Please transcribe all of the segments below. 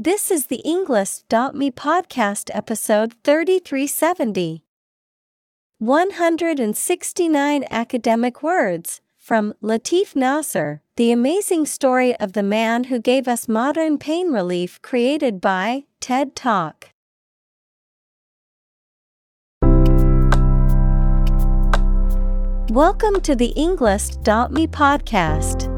This is the Englist.me podcast episode 3370. 169 academic words from Latif Nasser, the amazing story of the man who gave us modern pain relief created by TED Talk. Welcome to the Englist.me podcast.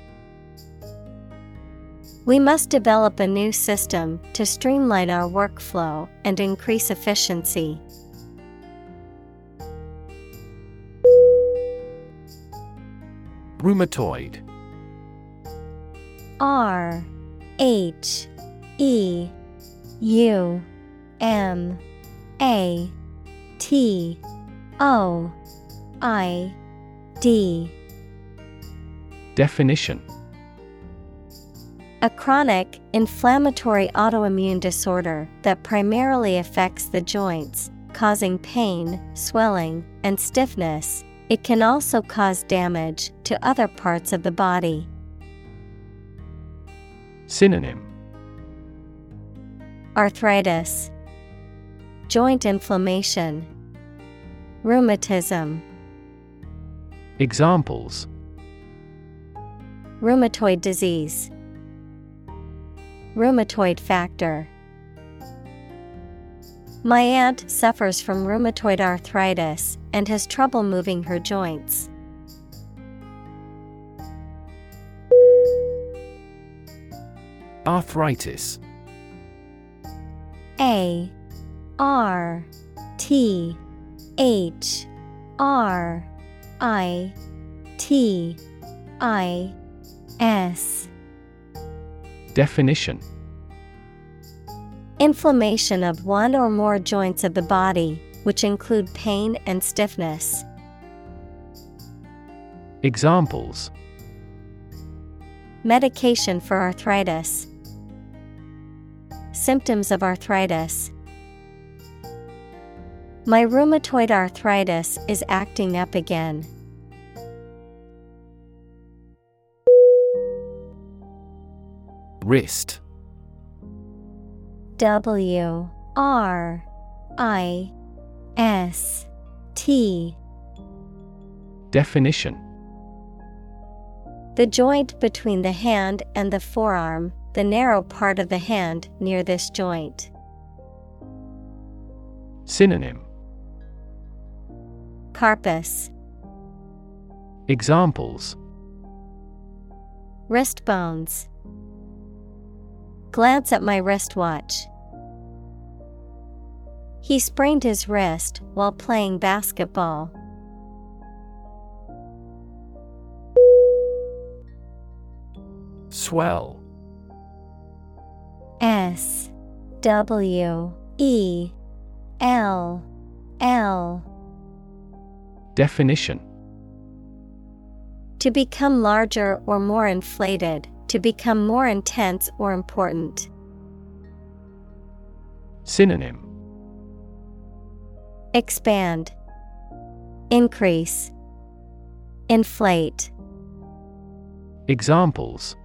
We must develop a new system to streamline our workflow and increase efficiency. Rheumatoid. R H E U M A T O I D. Definition A chronic, inflammatory autoimmune disorder that primarily affects the joints, causing pain, swelling, and stiffness. It can also cause damage to other parts of the body. Synonym Arthritis, Joint inflammation, Rheumatism. Examples Rheumatoid disease, Rheumatoid factor. My aunt suffers from rheumatoid arthritis and has trouble moving her joints. Arthritis. A. R. T. H. R. I. T. I. S Definition Inflammation of one or more joints of the body, which include pain and stiffness. Examples Medication for arthritis. Symptoms of arthritis. My rheumatoid arthritis is acting up again. Wrist. W R I S T. Definition. The joint between the hand and the forearm, the narrow part of the hand near this joint. Synonym. Carpus. Examples. Wrist bones. Glance at my wristwatch. He sprained his wrist while playing basketball. Swell. S W E L L. Definition To become larger or more inflated, to become more intense or important. Synonym Expand, Increase, Inflate. Examples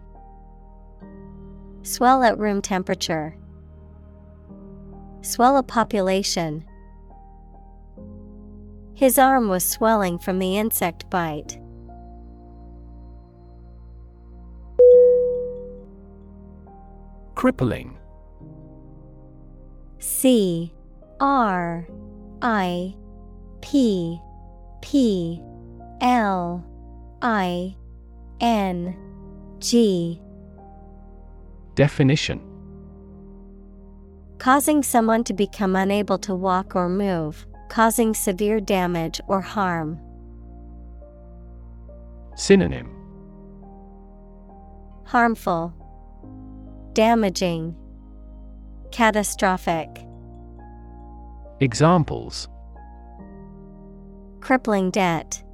Swell at room temperature. Swell a population. His arm was swelling from the insect bite. Crippling. C R I P P L I N G. Definition. Causing someone to become unable to walk or move, causing severe damage or harm. Synonym. Harmful, Damaging, Catastrophic. Examples Crippling debt.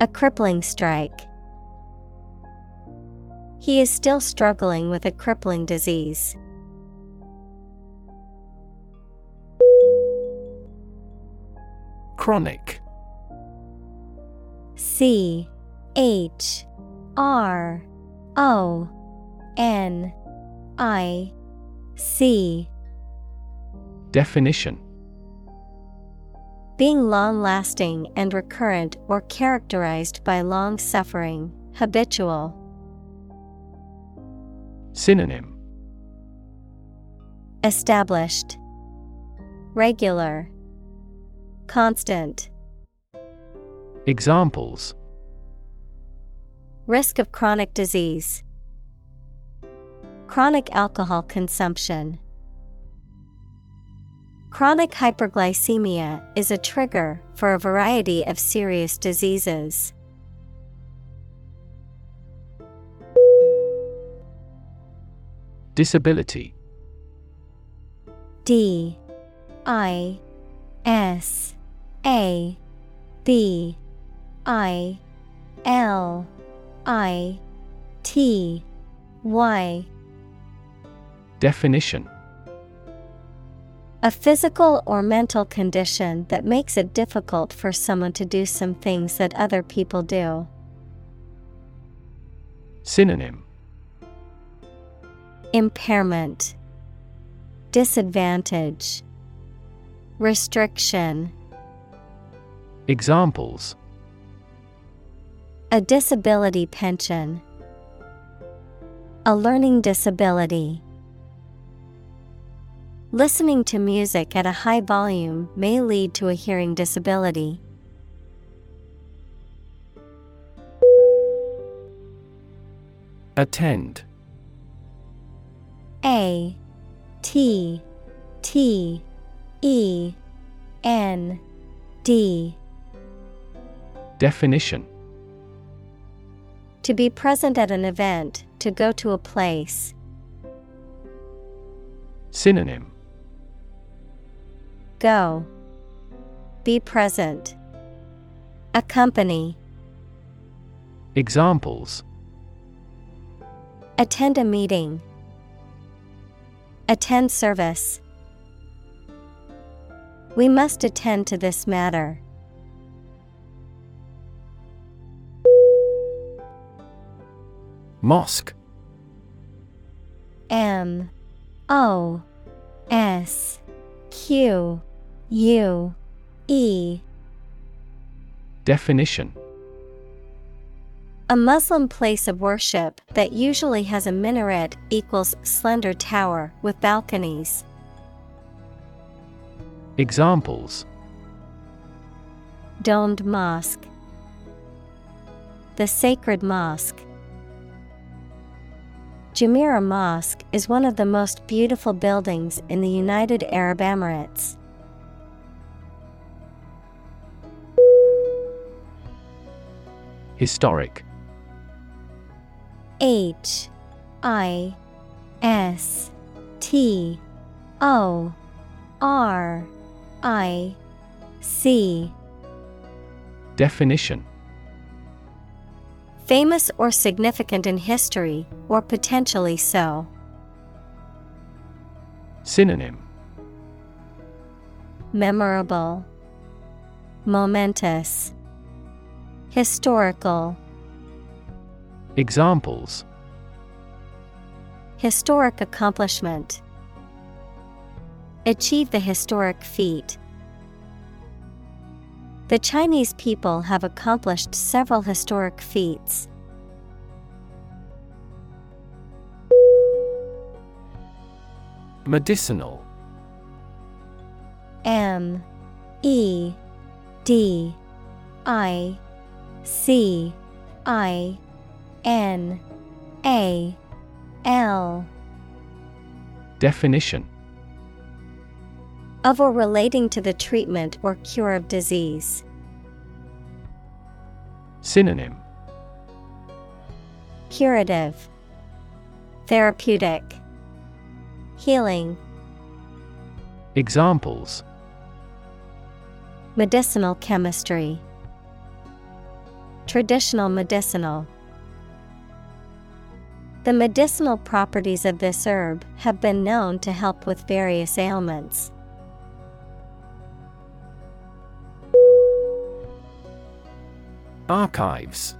A crippling strike. He is still struggling with a crippling disease. Chronic C H R O N I C. Definition. Being long lasting and recurrent or characterized by long suffering, habitual. Synonym. Established, Regular, Constant. Examples. Risk of chronic disease, Chronic alcohol consumption. Chronic hyperglycemia is a trigger for a variety of serious diseases. Disability. D. I. S. A. B. I. L. I. T. Y Definition A physical or mental condition that makes it difficult for someone to do some things that other people do. Synonym Impairment, Disadvantage, Restriction. Examples A disability pension, A learning disability. Listening to music at a high volume may lead to a hearing disability. Attend A T T E N D Definition To be present at an event, to go to a place. Synonym Go. Be present. Accompany. Examples Attend a meeting. Attend service. We must attend to this matter. Mosque M O S Q U E Definition A Muslim place of worship that usually has a minaret equals slender tower with balconies. Examples Domed mosque. The sacred mosque. Jumeirah Mosque is one of the most beautiful buildings in the United Arab Emirates. Historic. H I S T O R I C. Definition. Famous or significant in history, or potentially so. Synonym. Memorable, Momentous, Historical. Examples Historic accomplishment. Achieve the historic feat. The Chinese people have accomplished several historic feats. Medicinal M E D I C I N A L. Definition. Of or relating to the treatment or cure of disease. Synonym. Curative, Therapeutic, Healing. Examples. Medicinal chemistry, Traditional medicinal. The medicinal properties of this herb have been known to help with various ailments. Archives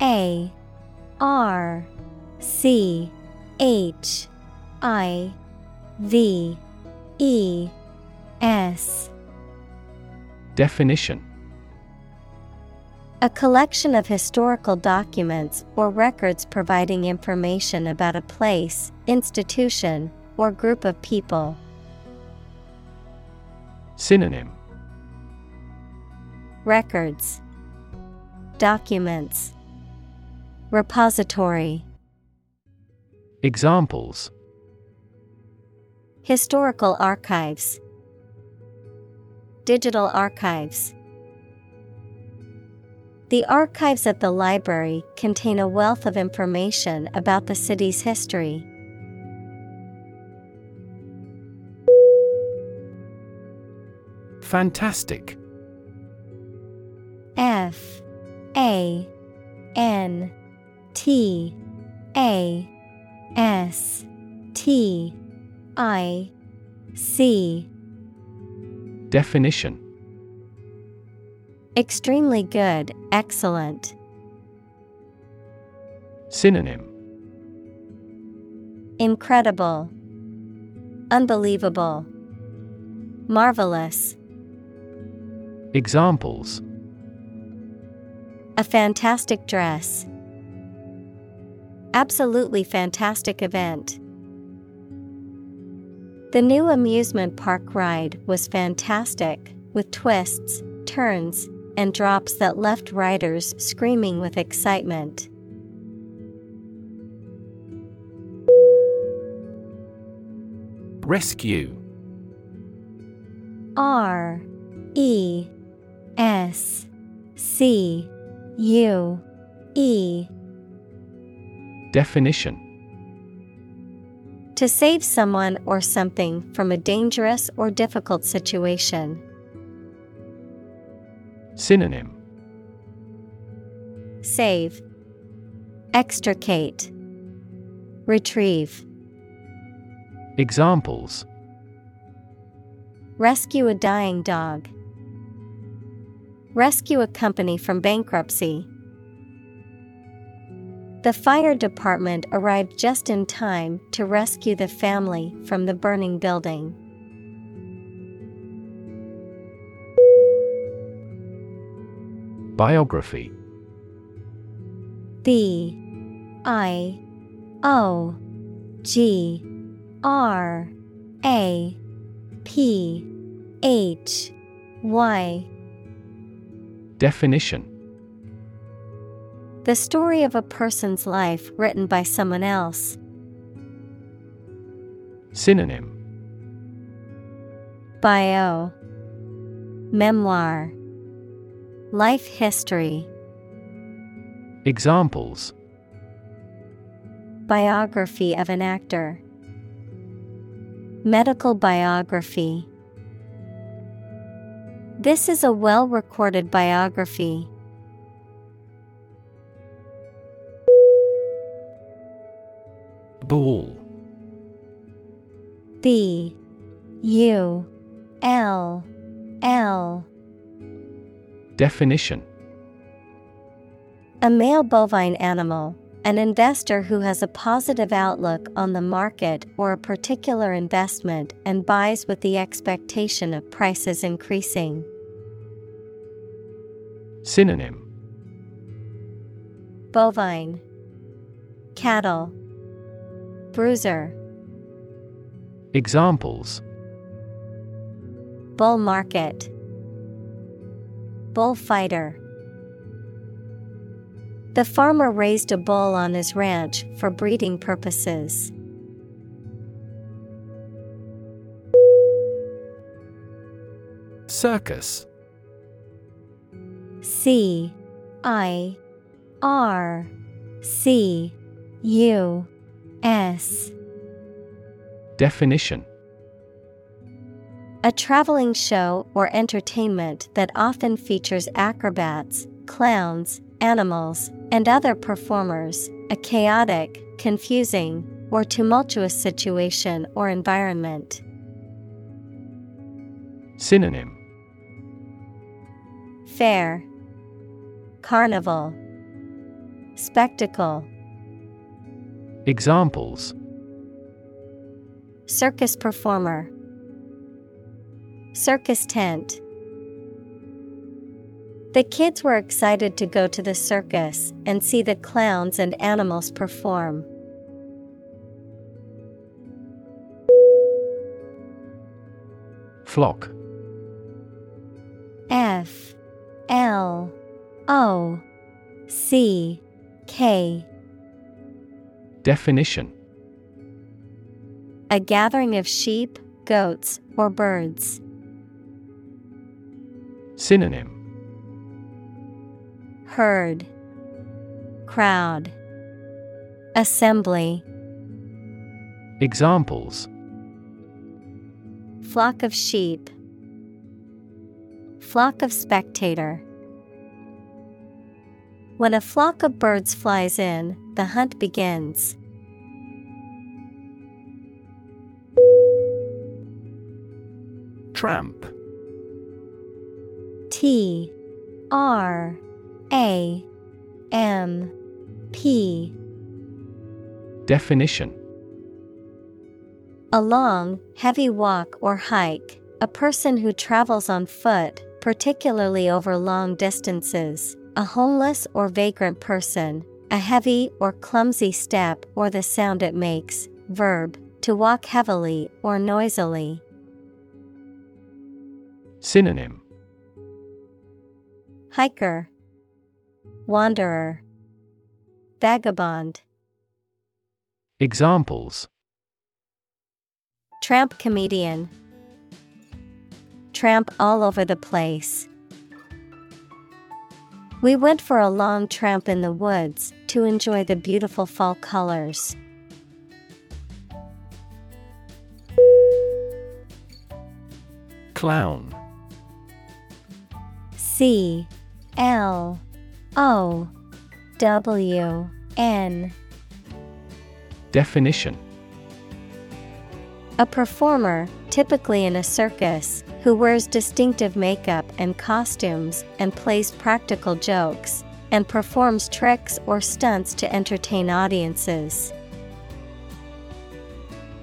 A R C H I V E S Definition A collection of historical documents or records providing information about a place, institution, or group of people. Synonym Records, Documents, Repository. Examples Historical archives, Digital archives. The archives at the library contain a wealth of information about the city's history. Fantastic. F A N T A S T I C. Definition Extremely good, excellent. Synonym Incredible, Unbelievable, Marvelous. Examples A fantastic dress. Absolutely fantastic event. The new amusement park ride was fantastic, with twists, turns, and drops that left riders screaming with excitement. Rescue R E S C U E Definition To save someone or something from a dangerous or difficult situation. Synonym Save, Extricate, Retrieve. Examples Rescue a dying dog. Rescue a company from bankruptcy. The fire department arrived just in time to rescue the family from the burning building. Biography. B I O G R A P H Y. Definition. The story of a person's life written by someone else. Synonym. Bio. Memoir Life history Examples Biography of an actor, Medical biography. This is a well recorded biography. Ball B U L L Definition. A male bovine animal, an investor who has a positive outlook on the market or a particular investment and buys with the expectation of prices increasing. Synonym. Bovine. Cattle. Bruiser. Examples. Bull market Bullfighter. The farmer raised a bull on his ranch for breeding purposes. Circus. C I R C U S. Definition A traveling show or entertainment that often features acrobats, clowns, animals, and other performers, a chaotic, confusing, or tumultuous situation or environment. Synonym. Fair. Carnival. Spectacle. Examples. Circus performer Circus tent. The kids were excited to go to the circus and see the clowns and animals perform. Flock. F. L. O. C. K. Definition. A gathering of sheep, goats, or birds. Synonym. Herd Crowd. Assembly. Examples. Flock of sheep. Flock of spectator. When a flock of birds flies in, the hunt begins. Tramp T R A M P. Definition. A long, heavy walk or hike, a person who travels on foot, particularly over long distances, a homeless or vagrant person, a heavy or clumsy step or the sound it makes, verb, to walk heavily or noisily. Synonym Hiker, Wanderer, Vagabond, Examples Tramp comedian. Tramp all over the place. We went for a long tramp in the woods to enjoy the beautiful fall colors. Clown C L O W N. Definition. A performer, typically in a circus, who wears distinctive makeup and costumes and plays practical jokes, and performs tricks or stunts to entertain audiences.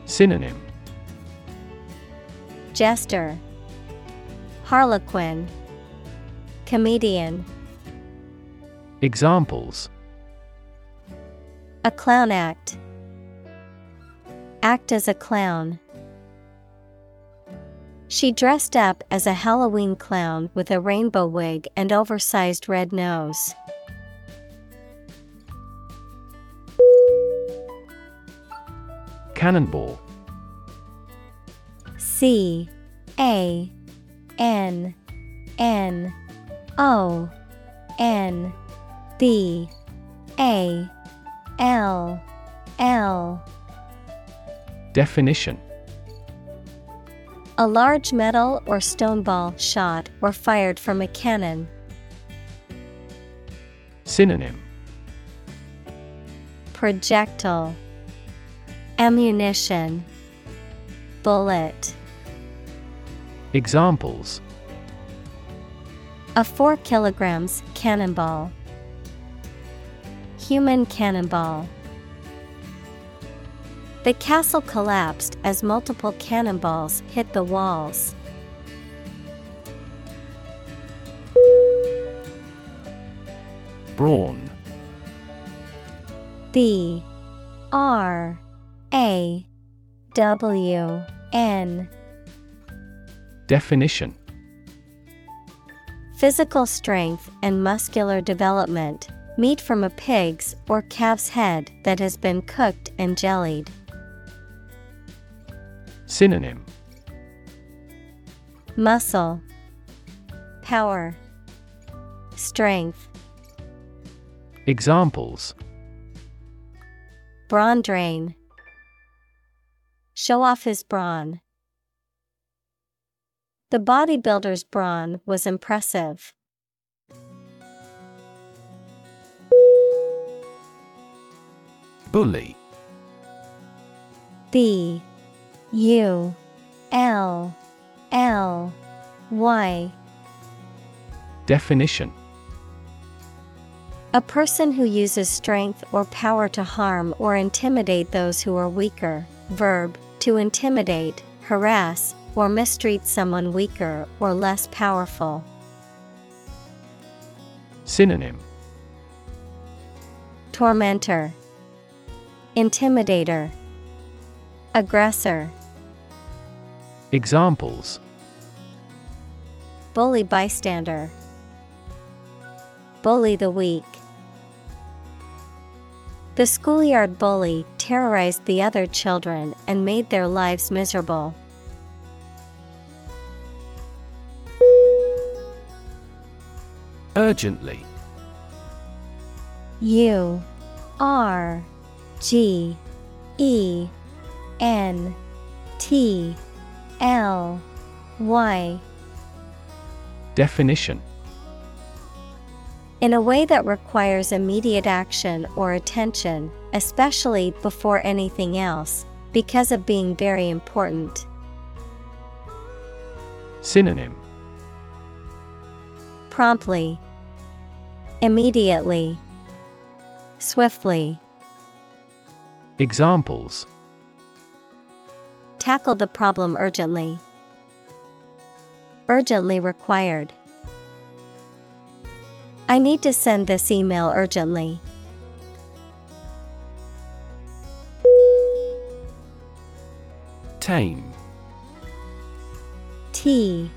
Synonym. Jester, Harlequin, Comedian, Examples a clown act. Act as a clown. She dressed up as a Halloween clown with a rainbow wig and oversized red nose. Cannonball C A N N O N B A L L. Definition. A large metal or stone ball shot or fired from a cannon. Synonym. Projectile. Ammunition. Bullet. Examples A 4 kilograms cannonball. Human cannonball. The castle collapsed as multiple cannonballs hit the walls. Brawn. B. R. A. W. N. Definition Physical strength and muscular development, meat from a pig's or calf's head that has been cooked and jellied. Synonym Muscle, Power, Strength. Examples Brawn drain. Show off his brawn. The bodybuilder's brawn was impressive. Bully. B. U. L. L. Y. Definition. A person who uses strength or power to harm or intimidate those who are weaker. Verb to intimidate, harass, or mistreat someone weaker or less powerful. Synonym Tormentor, Intimidator, Aggressor, Examples Bully bystander, Bully the weak. The schoolyard bully terrorized the other children and made their lives miserable. Urgently. U R G E N T L Y. Definition. In a way that requires immediate action or attention, especially before anything else, because of being very important. Synonym Promptly, Immediately, Swiftly. Examples Tackle the problem urgently. Urgently required. I need to send this email urgently. Tame T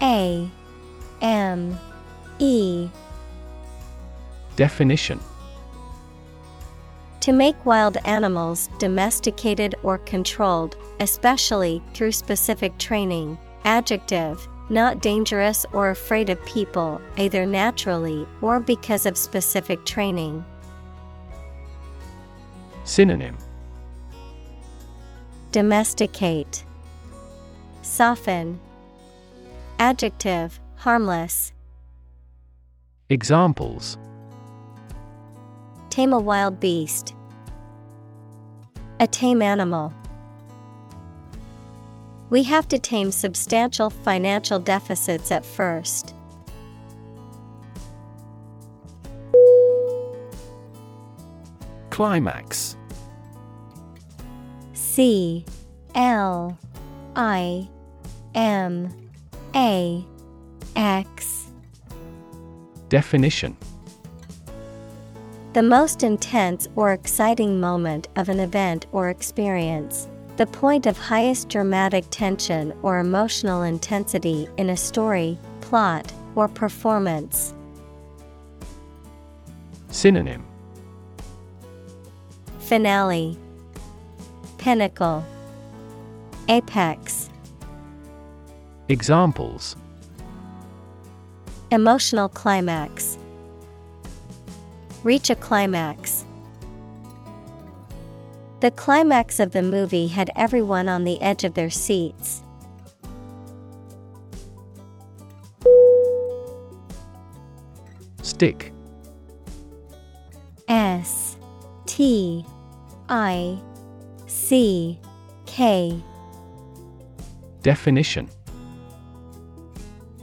A M E Definition To make wild animals domesticated or controlled, especially through specific training. Adjective, not dangerous or afraid of people, either naturally or because of specific training. Synonym Domesticate, Soften. Adjective, harmless. Examples. Tame a wild beast. A tame animal. We have to tame substantial financial deficits at first. Climax. C. L. I. M. A. X Definition. The most intense or exciting moment of an event or experience. The point of highest dramatic tension or emotional intensity in a story, plot, or performance. Synonym. Finale. Pinnacle. Apex. Examples Emotional climax Reach a climax. The climax of the movie had everyone on the edge of their seats. Stick. S T I C K Definition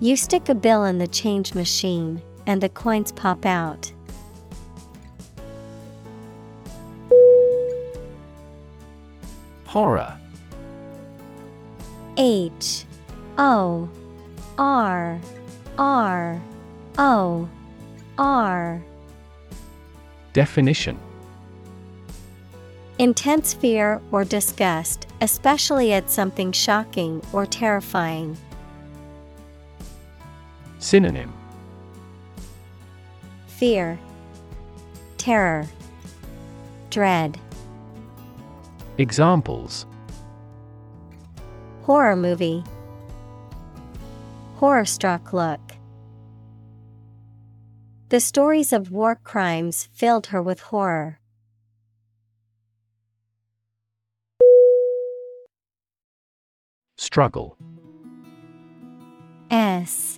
You stick a bill in the change machine, and the coins pop out. Horror H O R R O R Definition Intense fear or disgust, especially at something shocking or terrifying. Synonym Fear, Terror, Dread. Examples Horror movie. Horror struck look. The stories of war crimes filled her with horror. Struggle S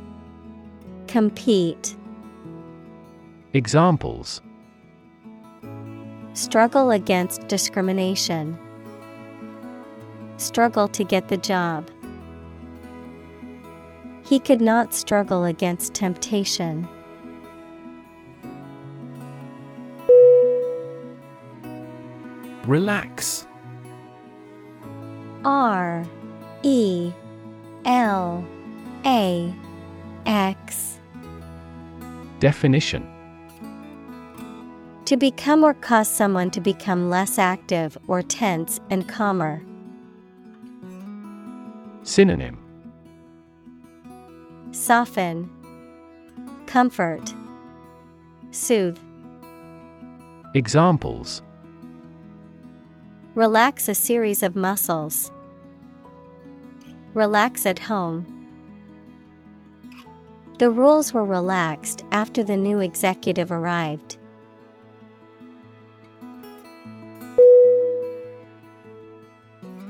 Compete, Examples. Struggle against discrimination, Struggle to get the job. He could not struggle against temptation. Relax. R E L A X Definition To become or cause someone to become less active or tense and calmer. Synonym Soften, Comfort, Soothe. Examples Relax a series of muscles. Relax at home. The rules were relaxed after the new executive arrived.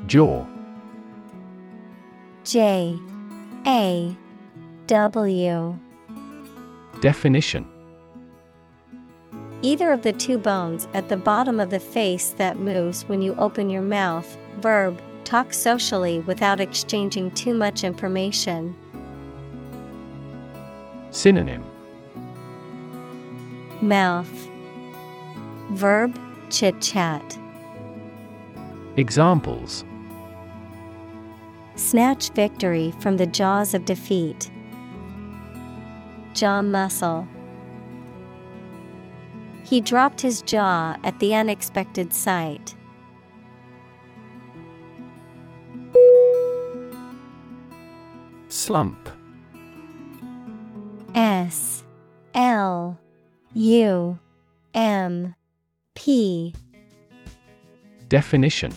Jaw J A W Definition Either of the two bones at the bottom of the face that moves when you open your mouth. Verb, talk socially without exchanging too much information. Synonym Mouth. Verb, chit chat. Examples Snatch victory from the jaws of defeat. Jaw muscle. He dropped his jaw at the unexpected sight. Slump S L U M P Definition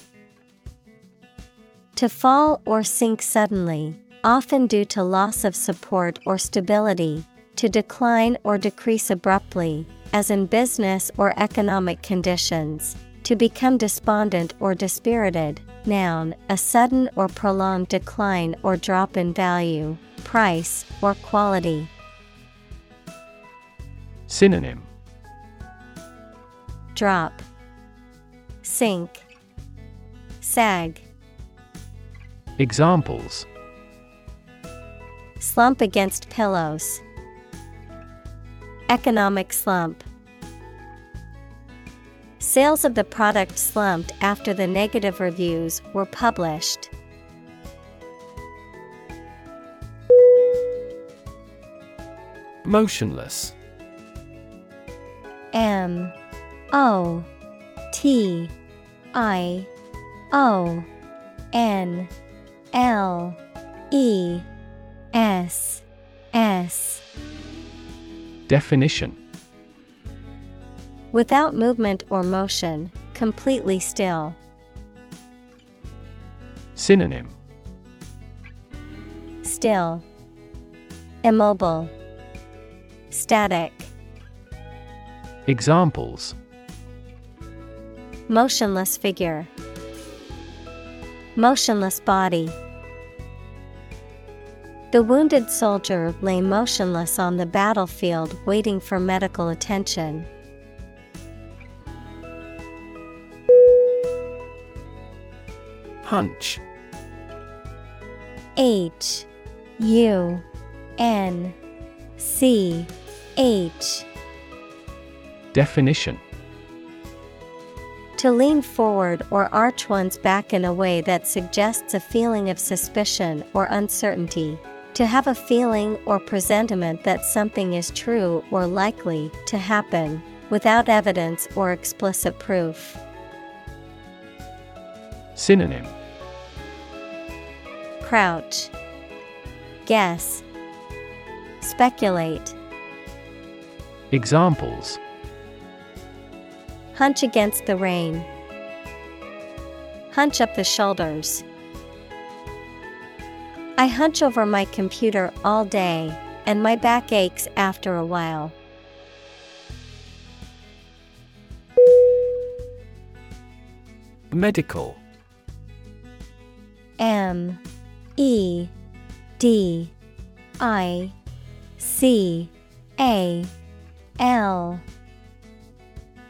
To fall or sink suddenly, often due to loss of support or stability, to decline or decrease abruptly, as in business or economic conditions. To become despondent or dispirited, noun, a sudden or prolonged decline or drop in value, price, or quality. Synonym drop, sink, sag. Examples Slump against pillows. Economic slump. Sales of the product slumped after the negative reviews were published. Motionless M O T I O N L E S S Definition Without movement or motion, completely still. Synonym Still. Immobile. Static. Examples Motionless figure. Motionless body. The wounded soldier lay motionless on the battlefield waiting for medical attention. Hunch H U N C H Definition To lean forward or arch one's back in a way that suggests a feeling of suspicion or uncertainty. To have a feeling or presentiment that something is true or likely to happen, without evidence or explicit proof. Synonym Crouch. Guess. Speculate. Examples Hunch against the rain. Hunch up the shoulders. I hunch over my computer all day, and my back aches after a while. Medical M E D I C A L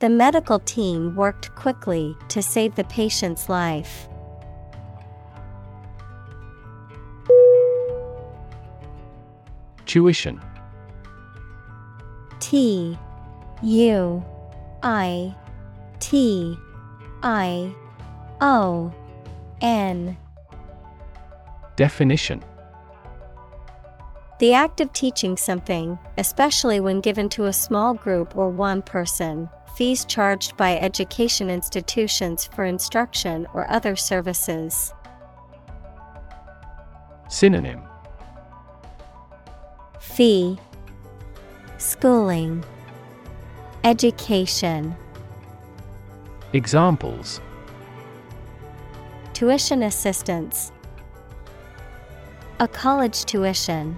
The medical team worked quickly to save the patient's life. Tuition. T U I T I O N. Definition. The act of teaching something, especially when given to a small group or one person, fees charged by education institutions for instruction or other services. Synonym. Fee. Schooling. Education. Examples. Tuition assistance. A college tuition.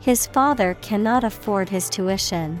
His father cannot afford his tuition.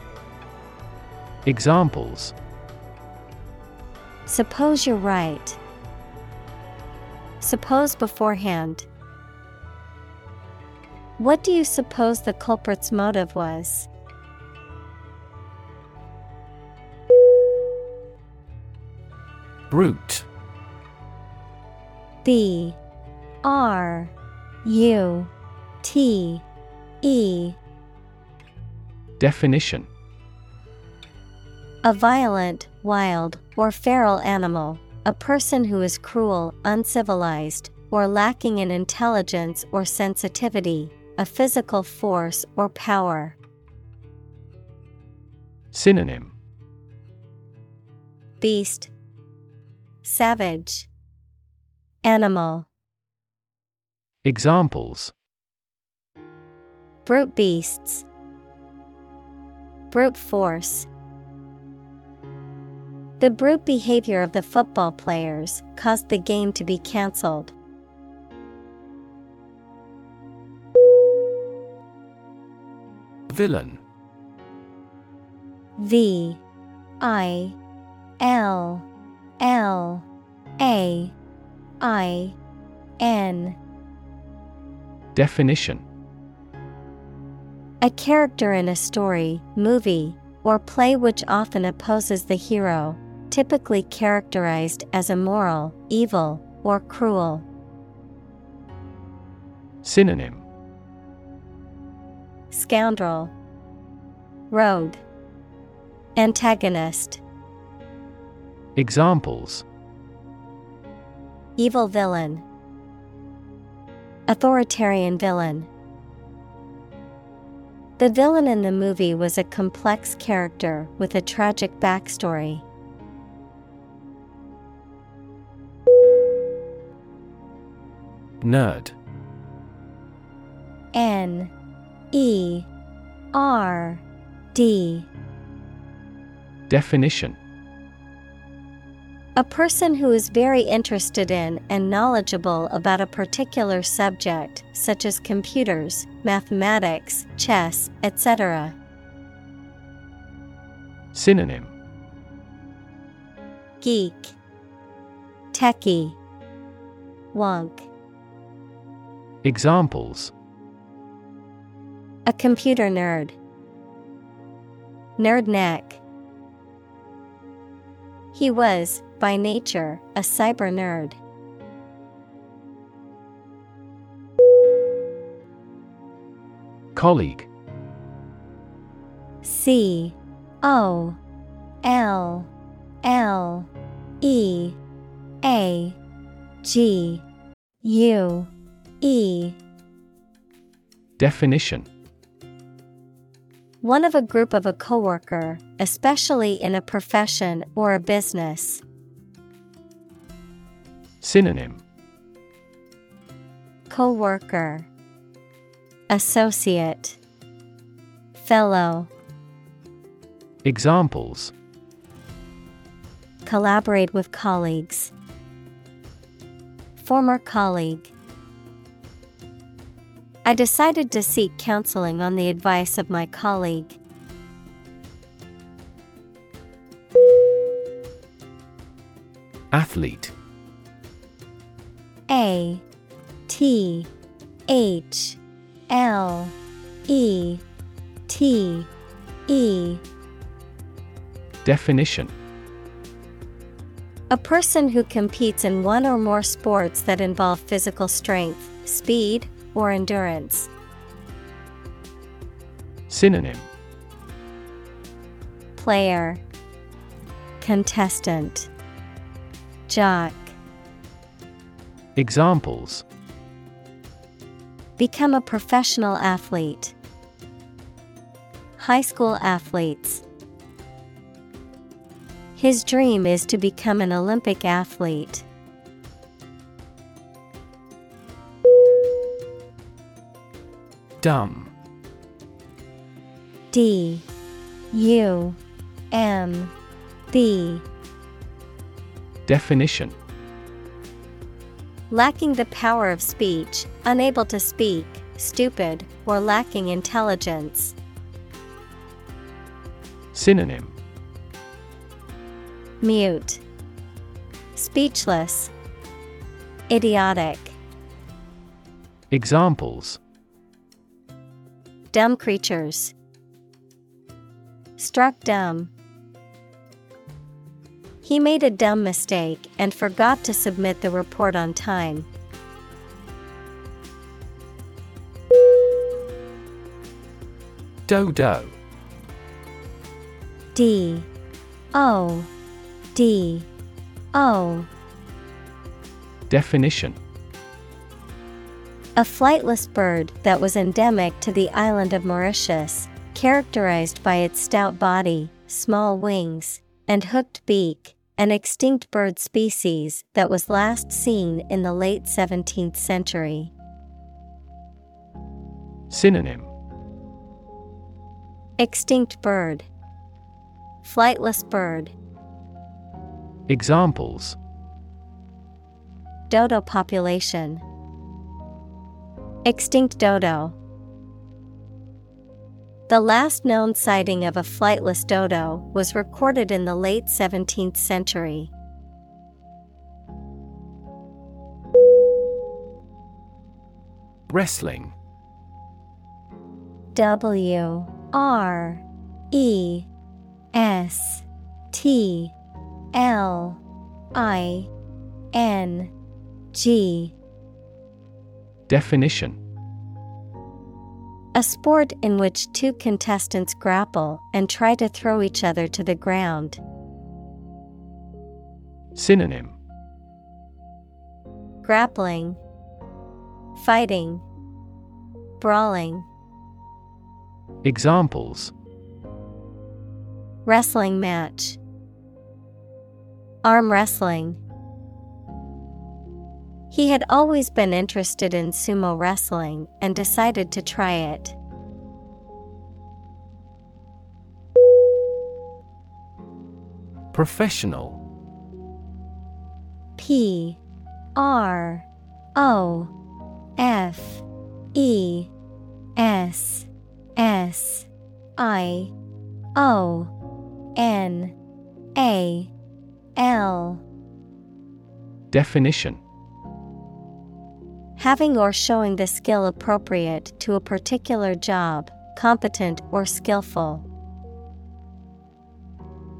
Examples. Suppose you're right. Suppose beforehand. What do you suppose the culprit's motive was? Brute B. R. U. T. E. Definition A violent, wild, or feral animal, a person who is cruel, uncivilized, or lacking in intelligence or sensitivity, a physical force or power. Synonym Beast, Savage, Animal. Examples Brute beasts, Brute force. The brute behavior of the football players caused the game to be cancelled. Villain. V I L L A I N. Definition. A character in a story, movie, or play which often opposes the hero, typically characterized as immoral, evil, or cruel. Synonym Scoundrel, Rogue, Antagonist, Examples Evil villain, Authoritarian villain. The villain in the movie was a complex character with a tragic backstory. Nerd. N E R D. Definition. A person who is very interested in and knowledgeable about a particular subject, such as computers, mathematics, chess, etc. Synonym. Geek, Techie, Wonk. Examples. A computer nerd. Nerd neck. He was, by nature, a cyber nerd. Colleague. C. O. L. L. E. A. G. U E. Definition. One of a group of a coworker, especially in a profession or a business. Synonym. Coworker. Associate. Fellow. Examples. Collaborate with colleagues. Former colleague. I decided to seek counseling on the advice of my colleague. Athlete. A T H L E T E. Definition. A person who competes in one or more sports that involve physical strength, speed, or endurance. Synonym Player Contestant Jock Examples Become a professional athlete. High school athletes. His dream is to become an Olympic athlete. Dumb. D U M B. Definition. Lacking the power of speech, unable to speak, stupid, or lacking intelligence. Synonym. Mute, Speechless, Idiotic, Examples Dumb creatures. Struck dumb. He made a dumb mistake and forgot to submit the report on time. Dodo D O D O Definition A flightless bird that was endemic to the island of Mauritius, characterized by its stout body, small wings, and hooked beak, an extinct bird species that was last seen in the late 17th century. Synonym. Extinct bird, Flightless bird, Examples. Dodo population, Extinct dodo. The last known sighting of a flightless dodo was recorded in the late 17th century. Wrestling W R E S T L I N G Definition A sport in which two contestants grapple and try to throw each other to the ground. Synonym Grappling, Fighting, Brawling. Examples Wrestling match, Arm wrestling. He had always been interested in sumo wrestling and decided to try it. Professional. P R O F E S S I O N A L. Definition Having or showing the skill appropriate to a particular job, competent or skillful.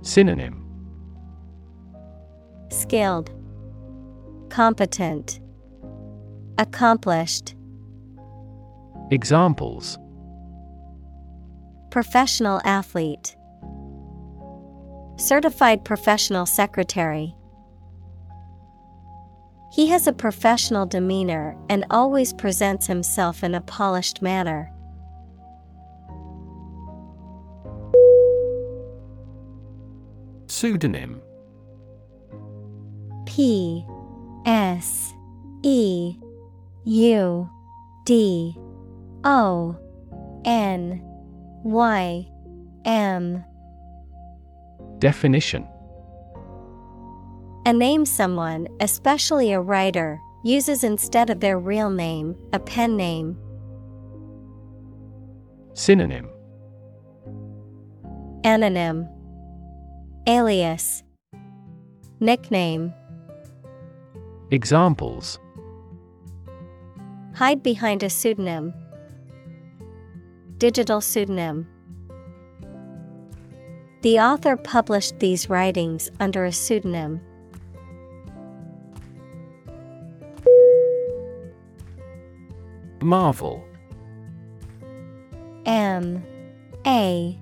Synonym Skilled, Competent, Accomplished. Examples Professional athlete, Certified professional secretary. He has a professional demeanor and always presents himself in a polished manner. Pseudonym. P S E U D O N Y M. Definition A name someone, especially a writer, uses instead of their real name, a pen name. Synonym Anonym Alias Nickname Examples Hide behind a pseudonym. Digital pseudonym. The author published these writings under a pseudonym. Marvel. M A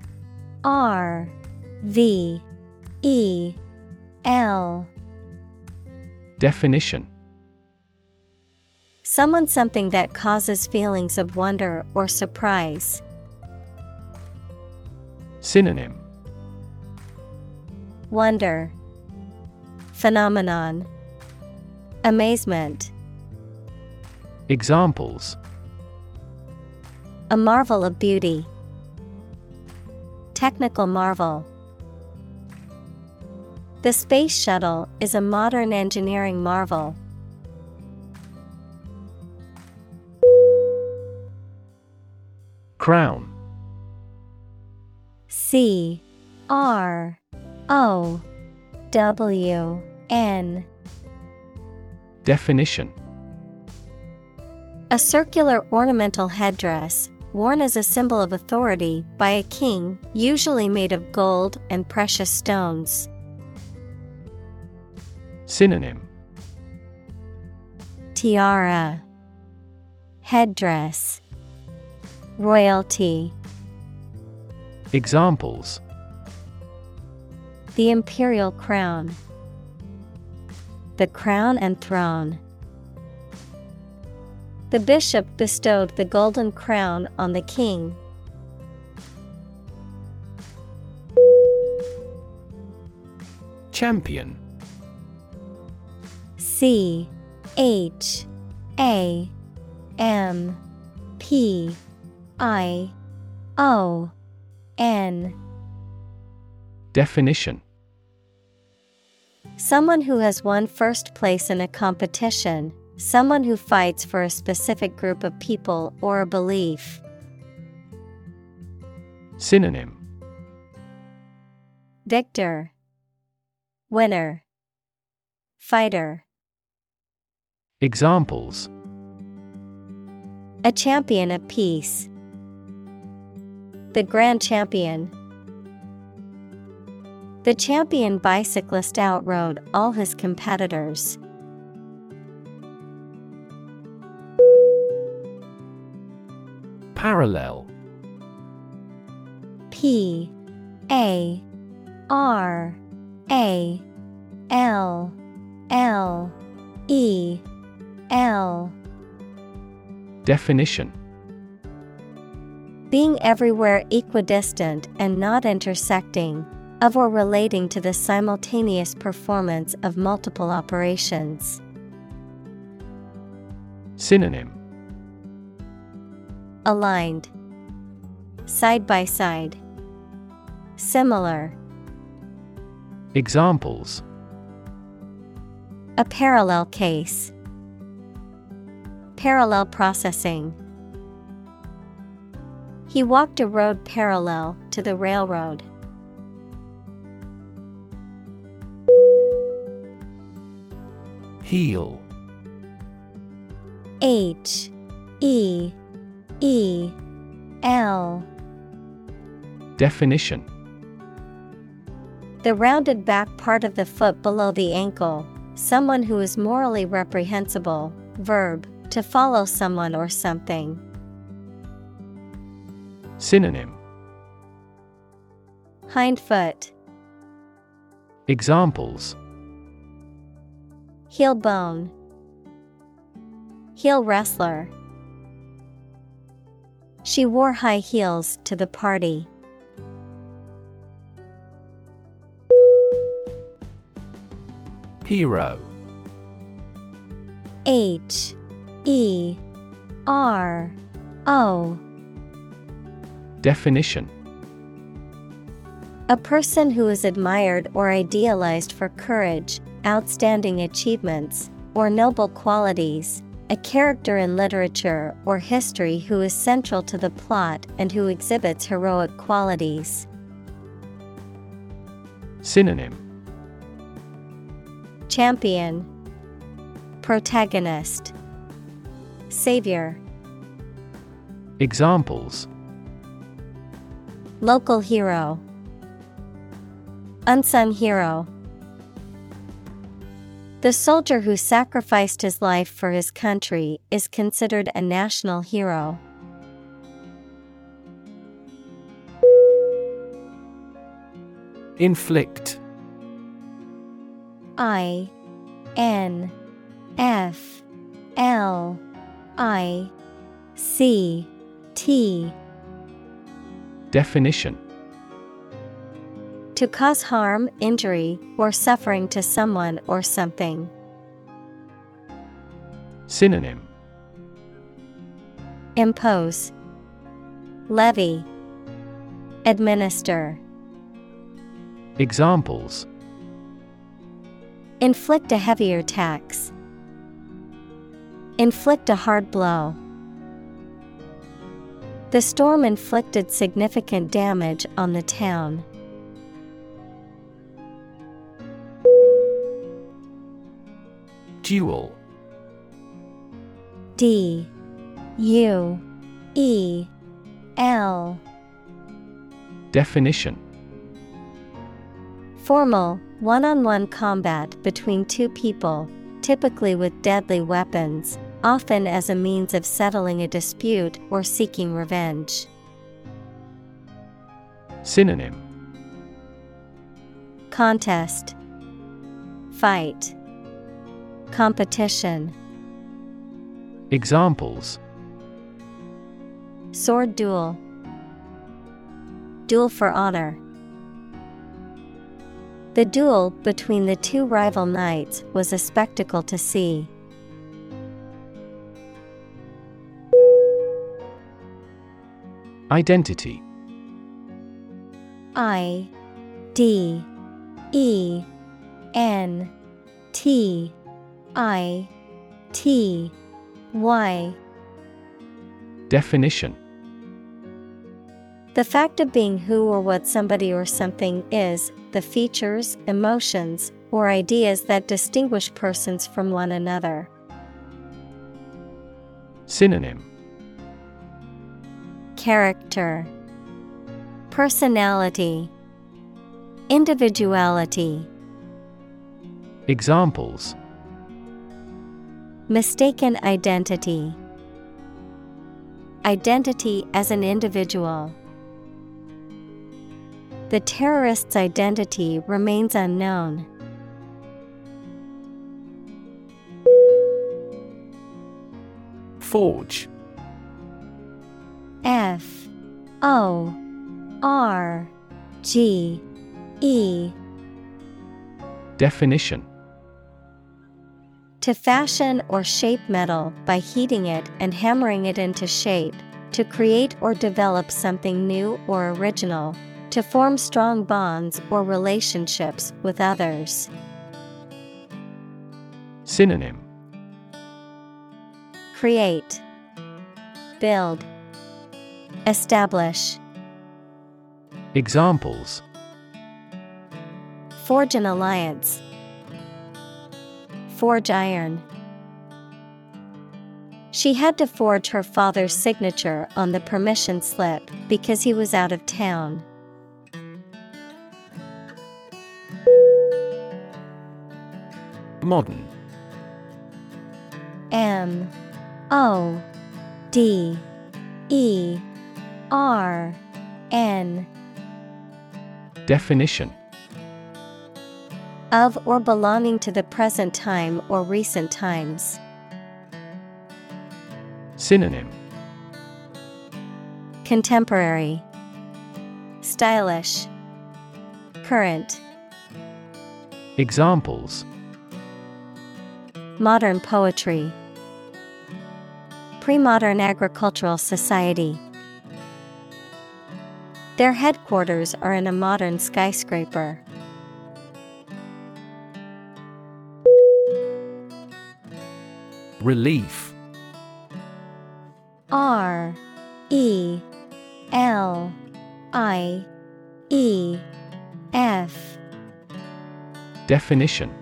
R V E L. Definition. Someone something that causes feelings of wonder or surprise. Synonym. Wonder. Phenomenon. Amazement. Examples A marvel of beauty. Technical marvel. The Space Shuttle is a modern engineering marvel. Crown C R O W N Definition A circular ornamental headdress, worn as a symbol of authority by a king, usually made of gold and precious stones. Synonym Tiara, Headdress, Royalty. Examples The imperial crown. The crown and throne. The bishop bestowed the golden crown on the king. Champion. C H A M P I O N. Definition. Someone who has won first place in a competition, someone who fights for a specific group of people or a belief. Synonym Victor, Winner, Fighter. Examples A champion of peace. The grand champion. The champion bicyclist outrode all his competitors. Parallel. P A R A L L E L. Definition. Being everywhere equidistant and not intersecting, of or relating to the simultaneous performance of multiple operations. Synonym Aligned, Side by side, Similar. Examples A parallel case. Parallel processing. He walked a road parallel to the railroad. Heel H E E L. Definition. The rounded back part of the foot below the ankle, someone who is morally reprehensible. Verb, to follow someone or something. Synonym. Hind foot, Examples. Heel bone, heel wrestler. She wore high heels to the party. Hero. H E R O. Definition. A person who is admired or idealized for courage, outstanding achievements, or noble qualities, a character in literature or history who is central to the plot and who exhibits heroic qualities. Synonym. Champion, Protagonist, Savior, Examples. Local hero, Unsung hero. The soldier who sacrificed his life for his country is considered a national hero. Inflict. I N F L I C T. Definition To cause harm, injury, or suffering to someone or something. Synonym Impose, Levy, Administer. Examples Inflict a heavier tax. Inflict a hard blow. The storm inflicted significant damage on the town. Duel. D U E L. Definition. Formal, one on one combat between two people, typically with deadly weapons, often as a means of settling a dispute or seeking revenge. Synonym. Contest, Fight, Competition. Examples Sword duel, Duel for honor. The duel between the two rival knights was a spectacle to see. Identity I D E N T I T Y. Definition. The fact of being who or what somebody or something is, the features, emotions, or ideas that distinguish persons from one another. Synonym. Character, Personality, Individuality. Examples Mistaken identity, Identity as an individual. The terrorist's identity remains unknown. Forge. F. O. R. G. E. Definition To fashion or shape metal by heating it and hammering it into shape, to create or develop something new or original, to form strong bonds or relationships with others. Synonym Create, Build, Establish. Examples Forge an alliance. Forge iron. She had to forge her father's signature on the permission slip because he was out of town. Modern M O D E R N Definition of or belonging to the present time or recent times. Synonym Contemporary, Stylish, Current, Examples Modern poetry, Pre-modern agricultural society. Their headquarters are in a modern skyscraper. Relief. R E L I E F. Definition.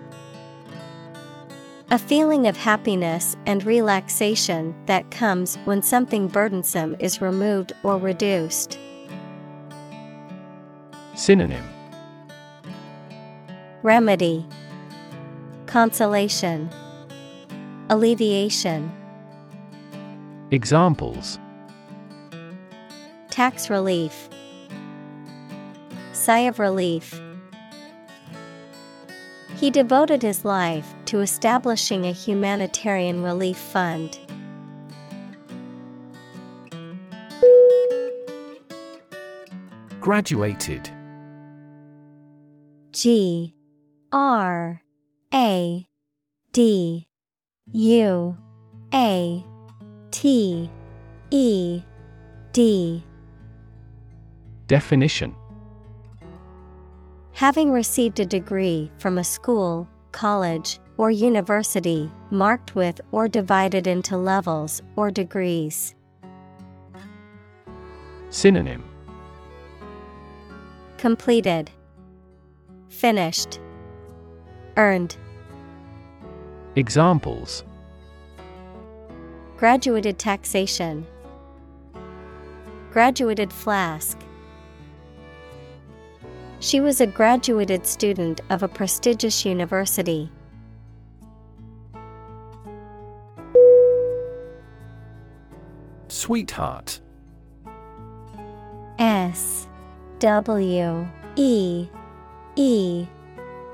A feeling of happiness and relaxation that comes when something burdensome is removed or reduced. Synonym. Remedy. Consolation Alleviation. Examples. Tax relief. Sigh of relief. He devoted his life to establishing a humanitarian relief fund. Graduated. G R A D U A T E D. Definition. Having received a degree from a school, college, or university, marked with or divided into levels or degrees. Synonym. Completed, Finished, Earned. Examples Graduated taxation, Graduated flask. She was a graduated student of a prestigious university. Sweetheart S W E E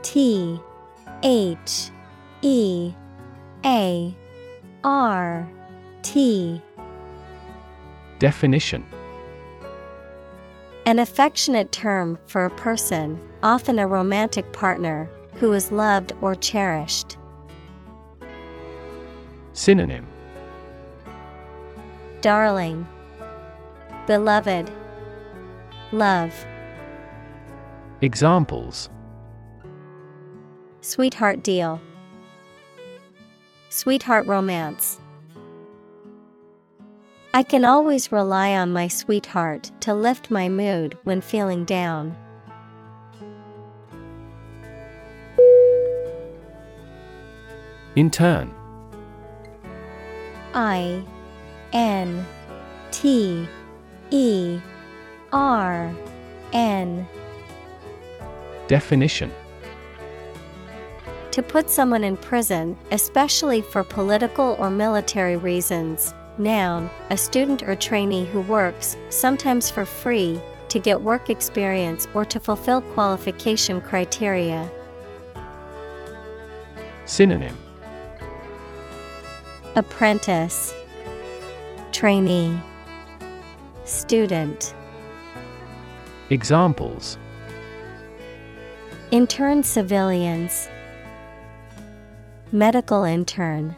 T H E A R T Definition An affectionate term for a person, often a romantic partner, who is loved or cherished. Synonym Darling, Beloved, Love. Examples Sweetheart deal. Sweetheart romance. I can always rely on my sweetheart to lift my mood when feeling down. In turn. I N T E R N Definition To put someone in prison, especially for political or military reasons. Noun, a student or trainee who works, sometimes for free, to get work experience or to fulfill qualification criteria. Synonym Apprentice, Trainee, Student. Examples Intern civilians, Medical intern.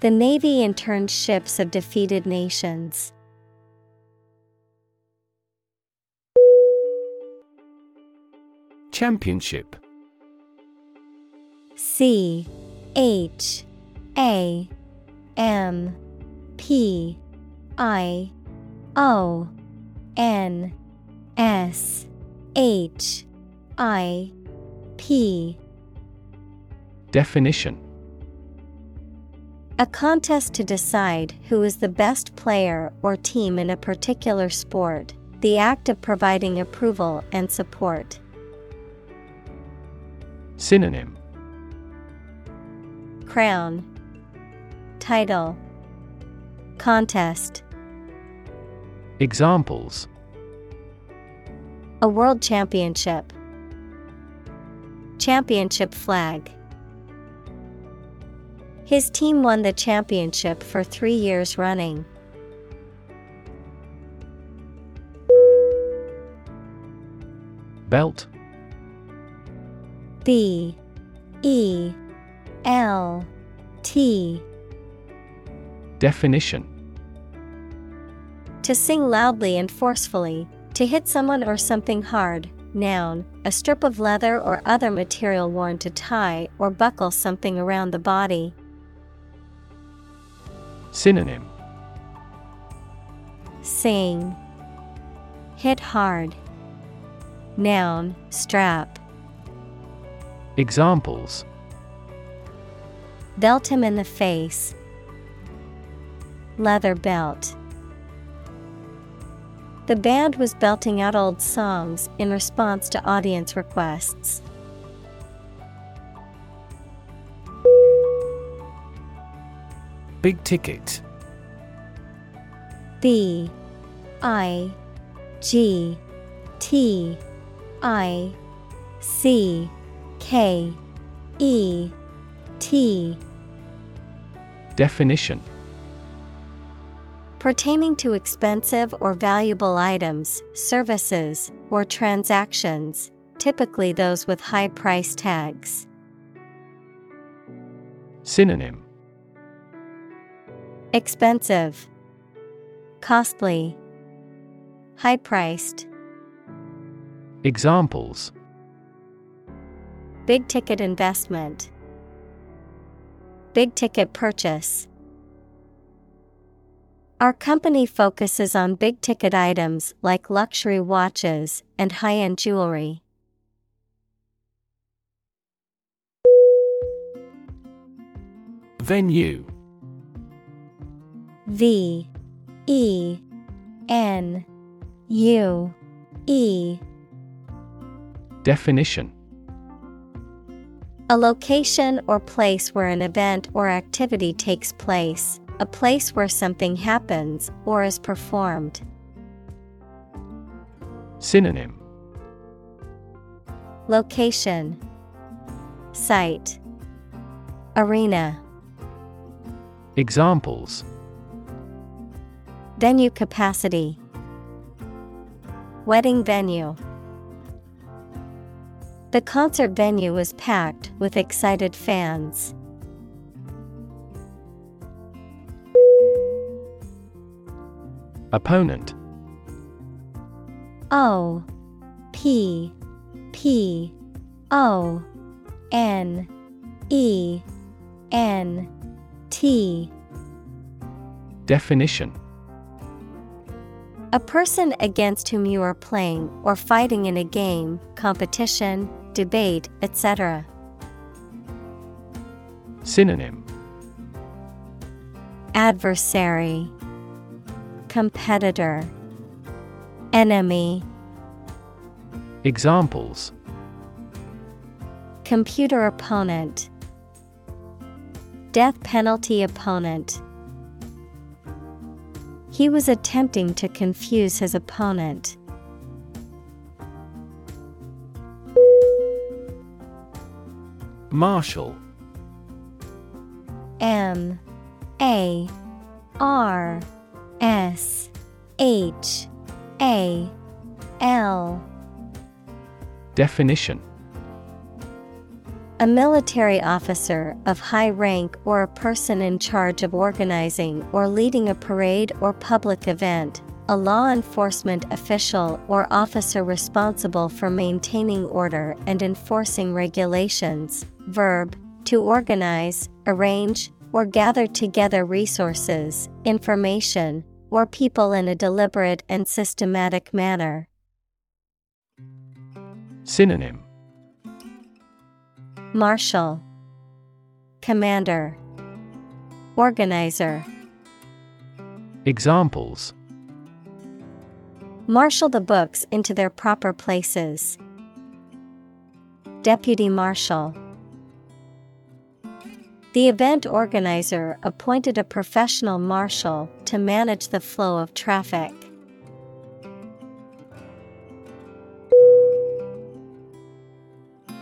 The Navy interned ships of defeated nations. Championship C H A M P I O N S H I P Definition. A contest to decide who is the best player or team in a particular sport, the act of providing approval and support. Synonym. Crown. Title. Contest. Examples. A World Championship. Championship flag His team won the championship for three years running. Belt B E L T Definition To sing loudly and forcefully, to hit someone or something hard. Noun, a strip of leather or other material worn to tie or buckle something around the body. Synonym Sing. Hit hard. Noun, strap. Examples Belt him in the face. Leather belt. The band was belting out old songs in response to audience requests. Big ticket. B I G T I C K E T. Definition. Pertaining to expensive or valuable items, services, or transactions, typically those with high price tags. Synonym Expensive, Costly, High priced, Examples. Big ticket investment, Big ticket purchase. Our company focuses on big ticket items like luxury watches and high end jewelry. Venue V E N U E. Definition. A location or place where an event or activity takes place, a place where something happens or is performed. Synonym. Location. Site. Arena. Examples Venue capacity. Wedding venue. The concert venue was packed with excited fans. Opponent. O P P O N E N T. Definition A person against whom you are playing or fighting in a game, competition, debate, etc. Synonym. Adversary. Competitor. Enemy. Examples. Computer opponent. Death penalty opponent He was attempting to confuse his opponent. Marshall. M. A. R. S. H. A. L. Definition A military officer of high rank or a person in charge of organizing or leading a parade or public event, a law enforcement official or officer responsible for maintaining order and enforcing regulations. Verb to organize, arrange, or gather together resources, information, or people in a deliberate and systematic manner. Synonym Marshal, Commander, Organizer. Examples Marshal the books into their proper places. Deputy Marshal. The event organizer appointed a professional marshal to manage the flow of traffic.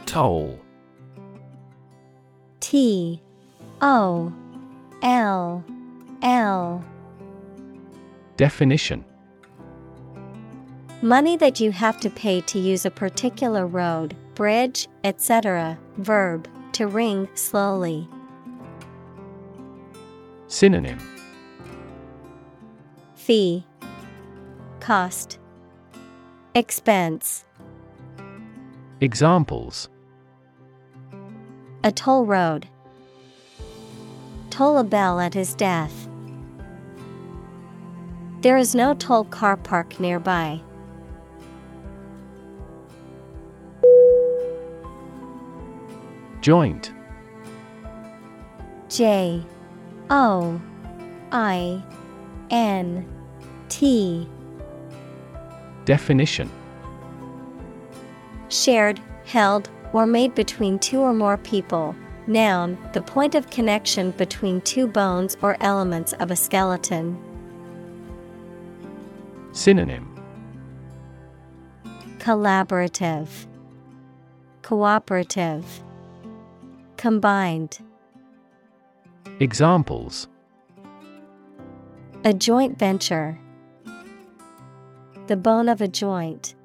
Toll T O L L Definition. Money that you have to pay to use a particular road, bridge, etc. Verb to ring slowly. Synonym. Fee. Cost. Expense. Examples A toll road. Toll a bell at his death. There is no toll car park nearby. Joint J O I N T Definition Shared, held, or made between two or more people. Noun, the point of connection between two bones or elements of a skeleton. Synonym Collaborative, Cooperative, Combined. Examples A joint venture. The bone of a joint.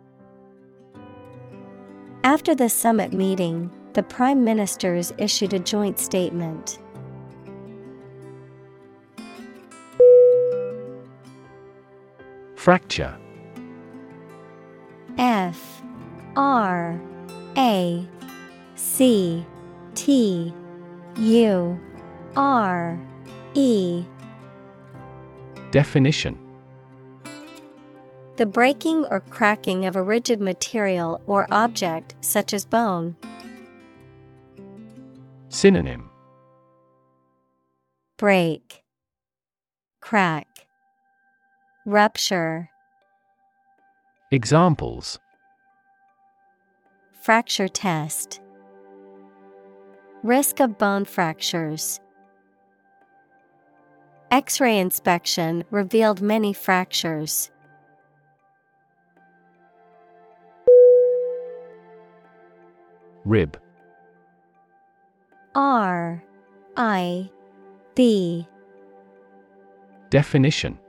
After the summit meeting, the prime ministers issued a joint statement. Fracture. F R A C T U R E. Definition The breaking or cracking of a rigid material or object such as bone. Synonym Break, Crack, Rupture, Examples Fracture test. Risk of bone fractures. X ray inspection revealed many fractures. Rib. R I B. Definition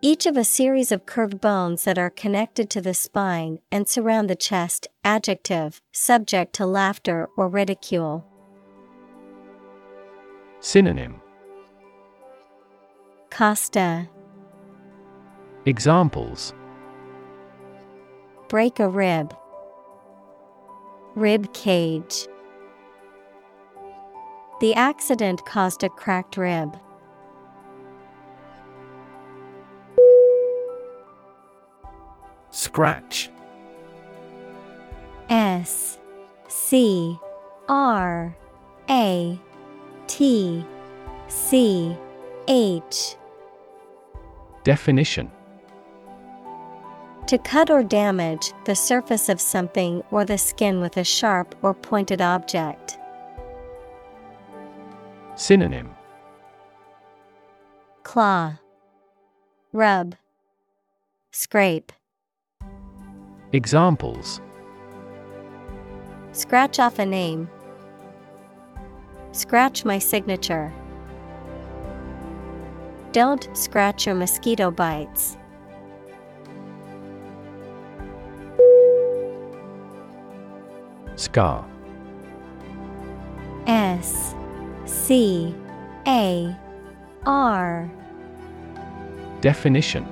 Each of a series of curved bones that are connected to the spine and surround the chest. Adjective, subject to laughter or ridicule. Synonym Costa. Examples Break a rib. Rib cage. The accident caused a cracked rib. Scratch. S C R A T C H. Definition To cut or damage the surface of something or the skin with a sharp or pointed object. Synonym Claw, Rub, Scrape. Examples Scratch off a name. Scratch my signature. Don't scratch your mosquito bites. Scar. S C A R. Definition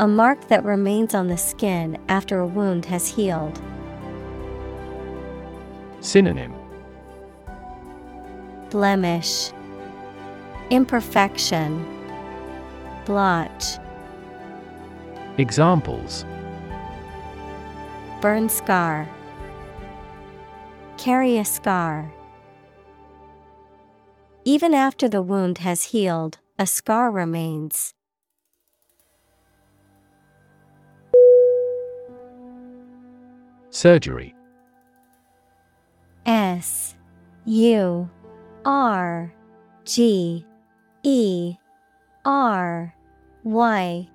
A mark that remains on the skin after a wound has healed. Synonym Blemish, Imperfection, Blotch, Examples Burn scar. Carry a scar. Even after the wound has healed, a scar remains. Surgery S U R G E R Y.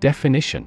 Definition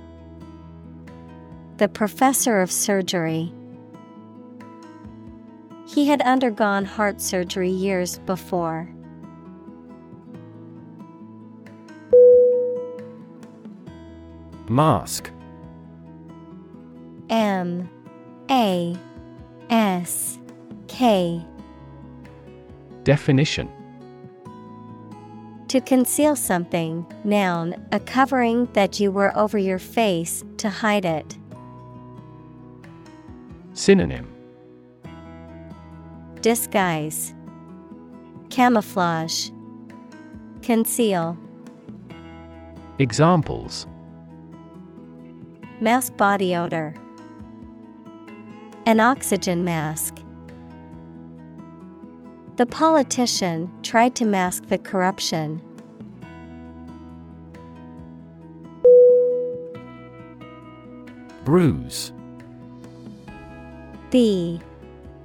The professor of surgery. He had undergone heart surgery years before. Mask M A S K Definition To conceal something, noun, a covering that you wear over your face to hide it. Synonym Disguise, Camouflage, Conceal. Examples Mask body odor. An oxygen mask. The politician tried to mask the corruption. Bruise B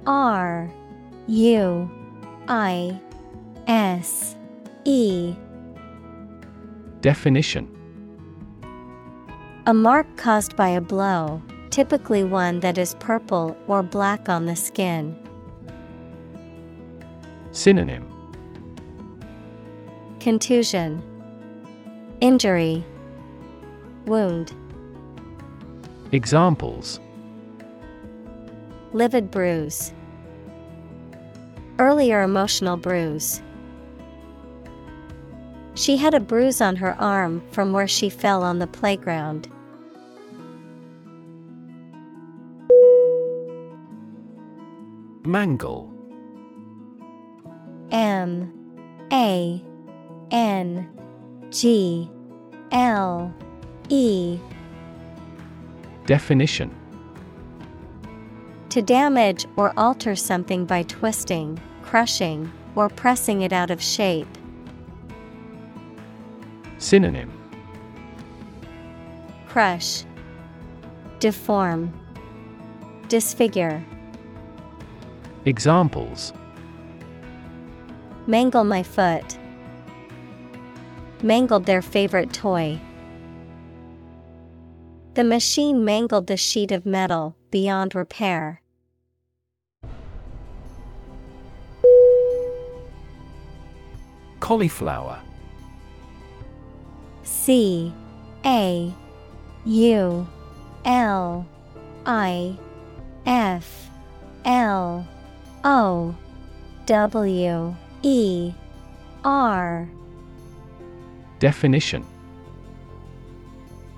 R U I S E. Definition. A mark caused by a blow, typically one that is purple or black on the skin. Synonym. Contusion, Injury, Wound, Examples Livid bruise, Earlier emotional bruise. She had a bruise on her arm from where she fell on the playground. Mangle. M. A. N. G. L. E. Definition To damage or alter something by twisting, crushing, or pressing it out of shape. Synonym Crush, Deform, Disfigure. Examples Mangle my foot. Mangled their favorite toy. The machine mangled the sheet of metal beyond repair. Cauliflower. C A U L I F L O W E R. Definition.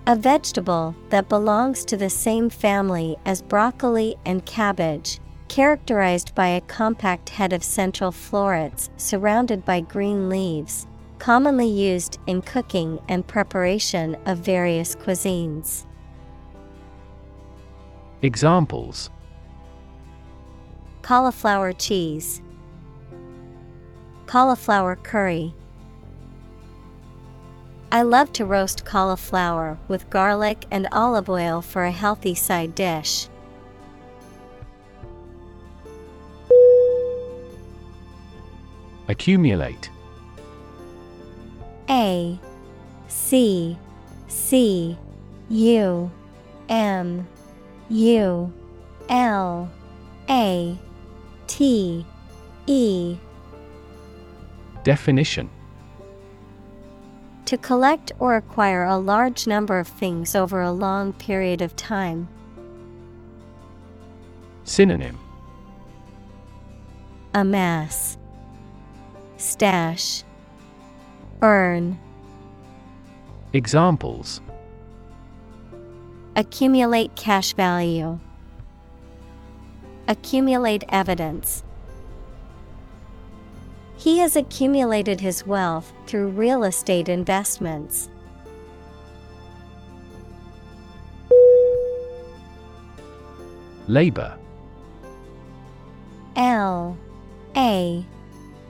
A vegetable that belongs to the same family as broccoli and cabbage, characterized by a compact head of central florets surrounded by green leaves, commonly used in cooking and preparation of various cuisines. Examples Cauliflower cheese, Cauliflower curry. I love to roast cauliflower with garlic and olive oil for a healthy side dish. Accumulate. A C C U M U L A T E. Definition. To collect or acquire a large number of things over a long period of time. Synonym. Amass Stash Earn Examples Accumulate cash value. Accumulate evidence. He has accumulated his wealth through real estate investments. Labor L A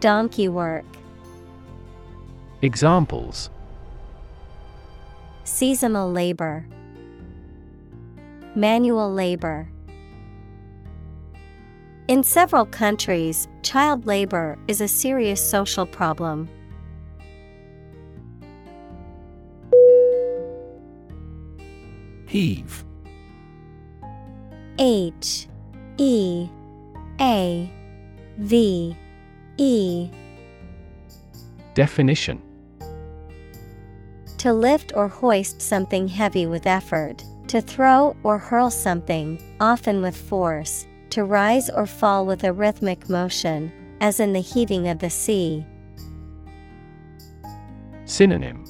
donkey work. Examples Seasonal labor, manual labor. In several countries, child labor is a serious social problem. Heave H E A V E. Definition. To lift or hoist something heavy with effort, to throw or hurl something, often with force, to rise or fall with a rhythmic motion, as in the heaving of the sea. Synonym.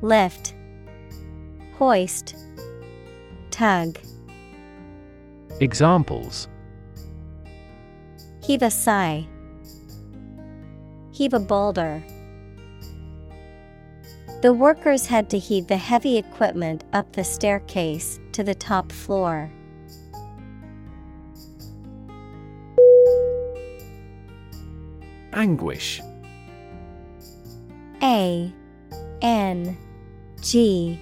Lift, hoist, tug. Examples Heave a sigh. Heave a boulder. The workers had to heave the heavy equipment up the staircase to the top floor. Anguish A N G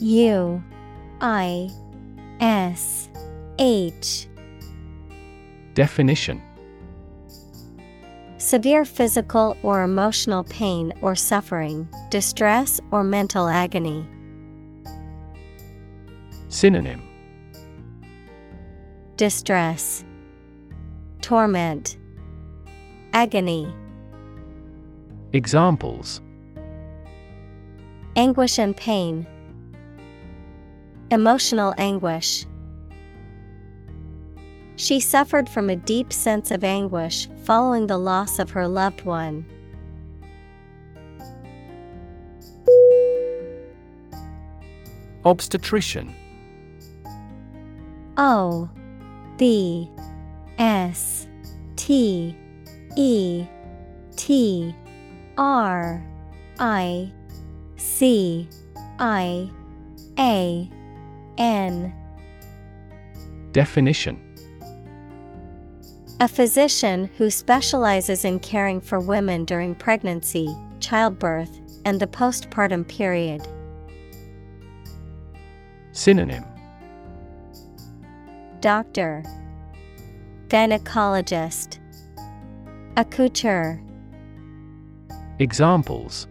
U I S H Definition Severe physical or emotional pain or suffering, distress or mental agony. Synonym Distress, Torment, Agony. Examples Anguish and pain. Emotional anguish. She suffered from a deep sense of anguish following the loss of her loved one. Obstetrician. O B S T E T R I C I A N. Definition A physician who specializes in caring for women during pregnancy, childbirth, and the postpartum period. Synonym. Doctor, Gynecologist, Accoucheur, Examples.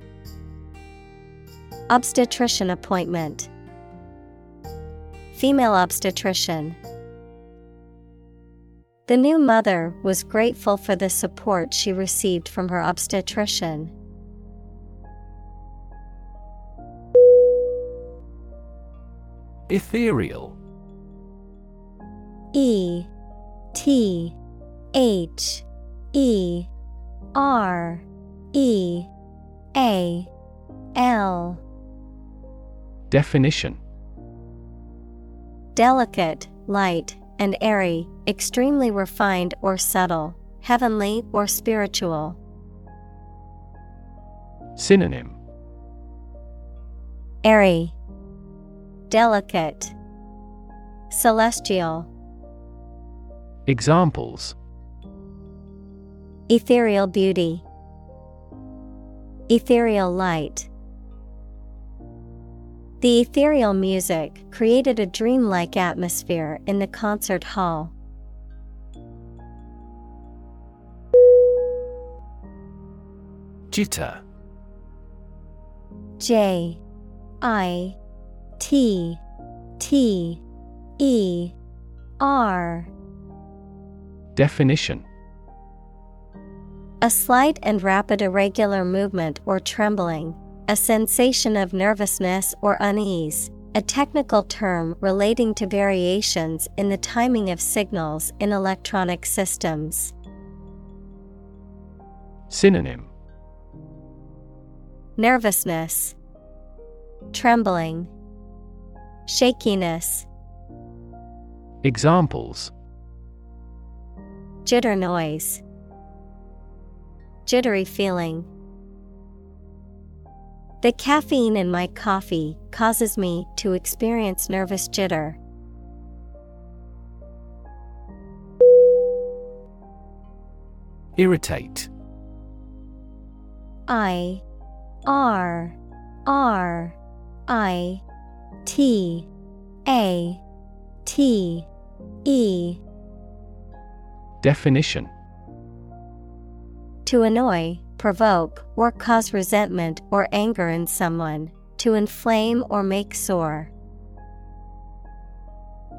Obstetrician appointment, Female obstetrician. The new mother was grateful for the support she received from her obstetrician. Ethereal. E T H E R E A L. Definition. Delicate, light, and airy, extremely refined or subtle, heavenly or spiritual. Synonym Airy, Delicate, Celestial. Examples Ethereal beauty, Ethereal light. The ethereal music created a dreamlike atmosphere in the concert hall. Jitter. J I T T E R. Definition. A slight and rapid irregular movement or trembling, a sensation of nervousness or unease, a technical term relating to variations in the timing of signals in electronic systems. Synonym Nervousness, Trembling, Shakiness, Examples Jitter noise, Jittery feeling. The caffeine in my coffee causes me to experience nervous jitter. Irritate I R R I T A T E. Definition. To annoy, provoke, or cause resentment or anger in someone, to inflame or make sore.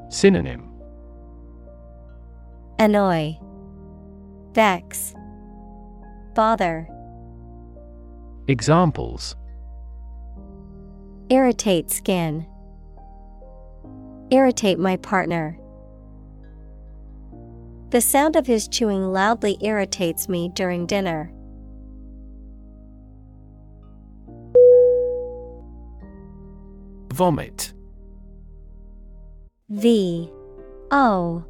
Synonym. Annoy, Vex, Bother, Examples Irritate skin. Irritate my partner. The sound of his chewing loudly irritates me during dinner. Vomit V O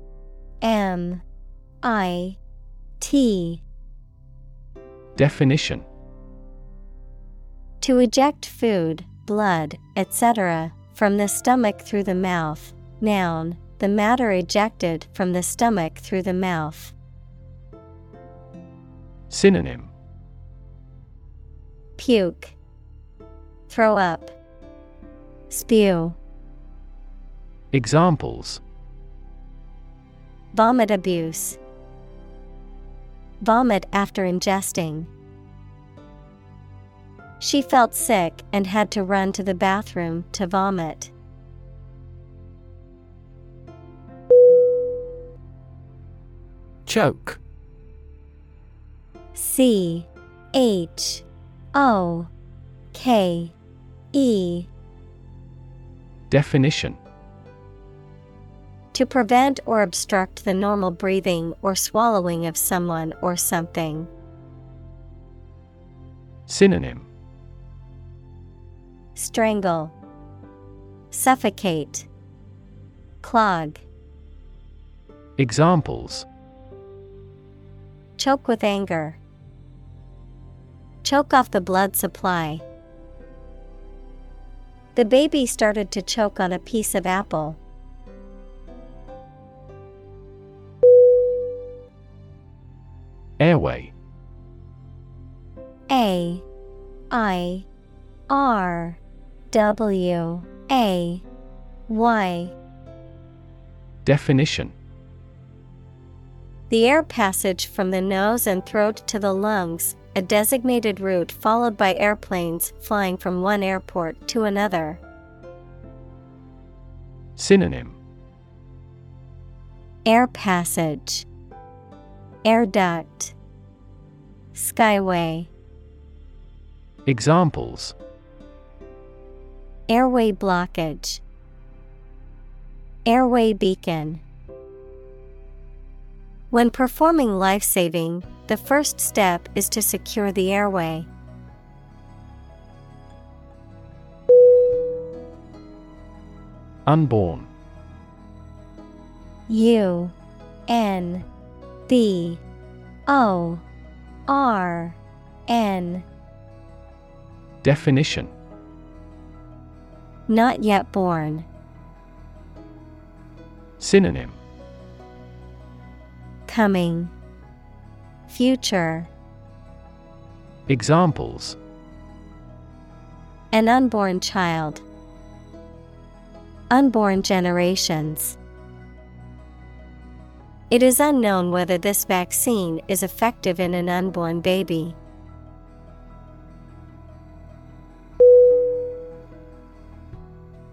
M I T Definition To eject food, blood, etc., from the stomach through the mouth. Noun, the matter ejected from the stomach through the mouth. Synonym Puke, Throw up, Spew, Examples Vomit abuse, Vomit after ingesting. She felt sick and had to run to the bathroom to vomit. Choke C H O K E Definition To prevent or obstruct the normal breathing or swallowing of someone or something. Synonym Strangle, Suffocate, Clog. Examples Choke with anger. Choke off the blood supply. The baby started to choke on a piece of apple. Airway A I R W A Y. Definition. The air passage from the nose and throat to the lungs, a designated route followed by airplanes flying from one airport to another. Synonym. Air passage, Air duct, Skyway, Examples Airway blockage, Airway beacon. When performing life saving, the first step is to secure the airway. Unborn U N B O R N Definition Not yet born. Synonym Coming. Future. Examples An unborn child. Unborn generations. It is unknown whether this vaccine is effective in an unborn baby.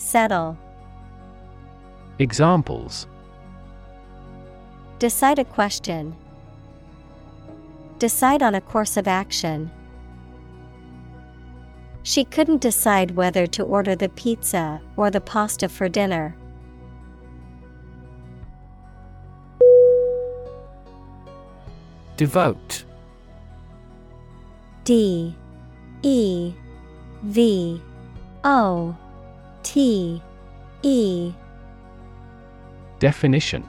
Settle. Examples Decide a question. Decide on a course of action. She couldn't decide whether to order the pizza or the pasta for dinner. Devote D E V O T E Definition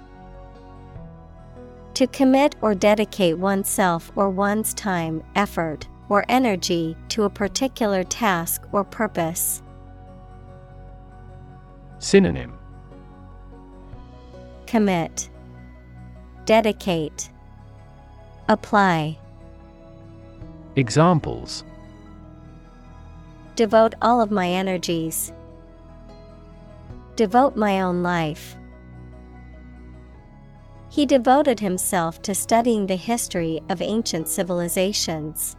To commit or dedicate oneself or one's time, effort, or energy to a particular task or purpose. Synonym Commit, Dedicate, Apply. Examples Devote all of my energies. Devote my own life. He devoted himself to studying the history of ancient civilizations.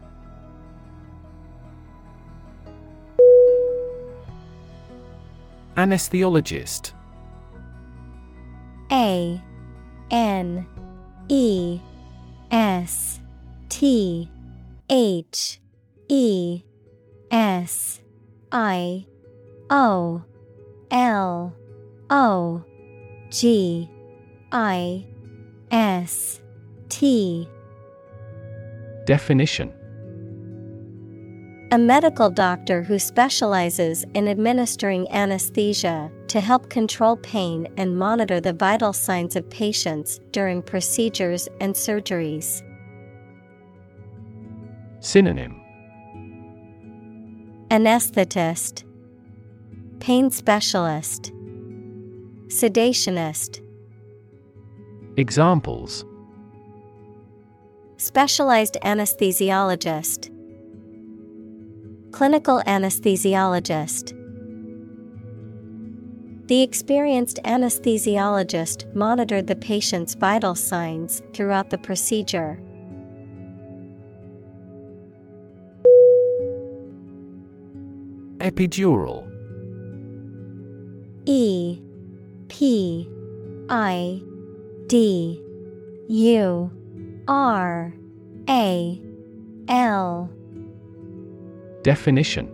Anesthesiologist A N E S T H E S I O L O G I S T. Definition. A medical doctor who specializes in administering anesthesia to help control pain and monitor the vital signs of patients during procedures and surgeries. Synonym. Anesthetist, Pain specialist, Sedationist. Examples Specialized anesthesiologist, Clinical anesthesiologist. The experienced anesthesiologist monitored the patient's vital signs throughout the procedure. Epidural E P I D U R A L Definition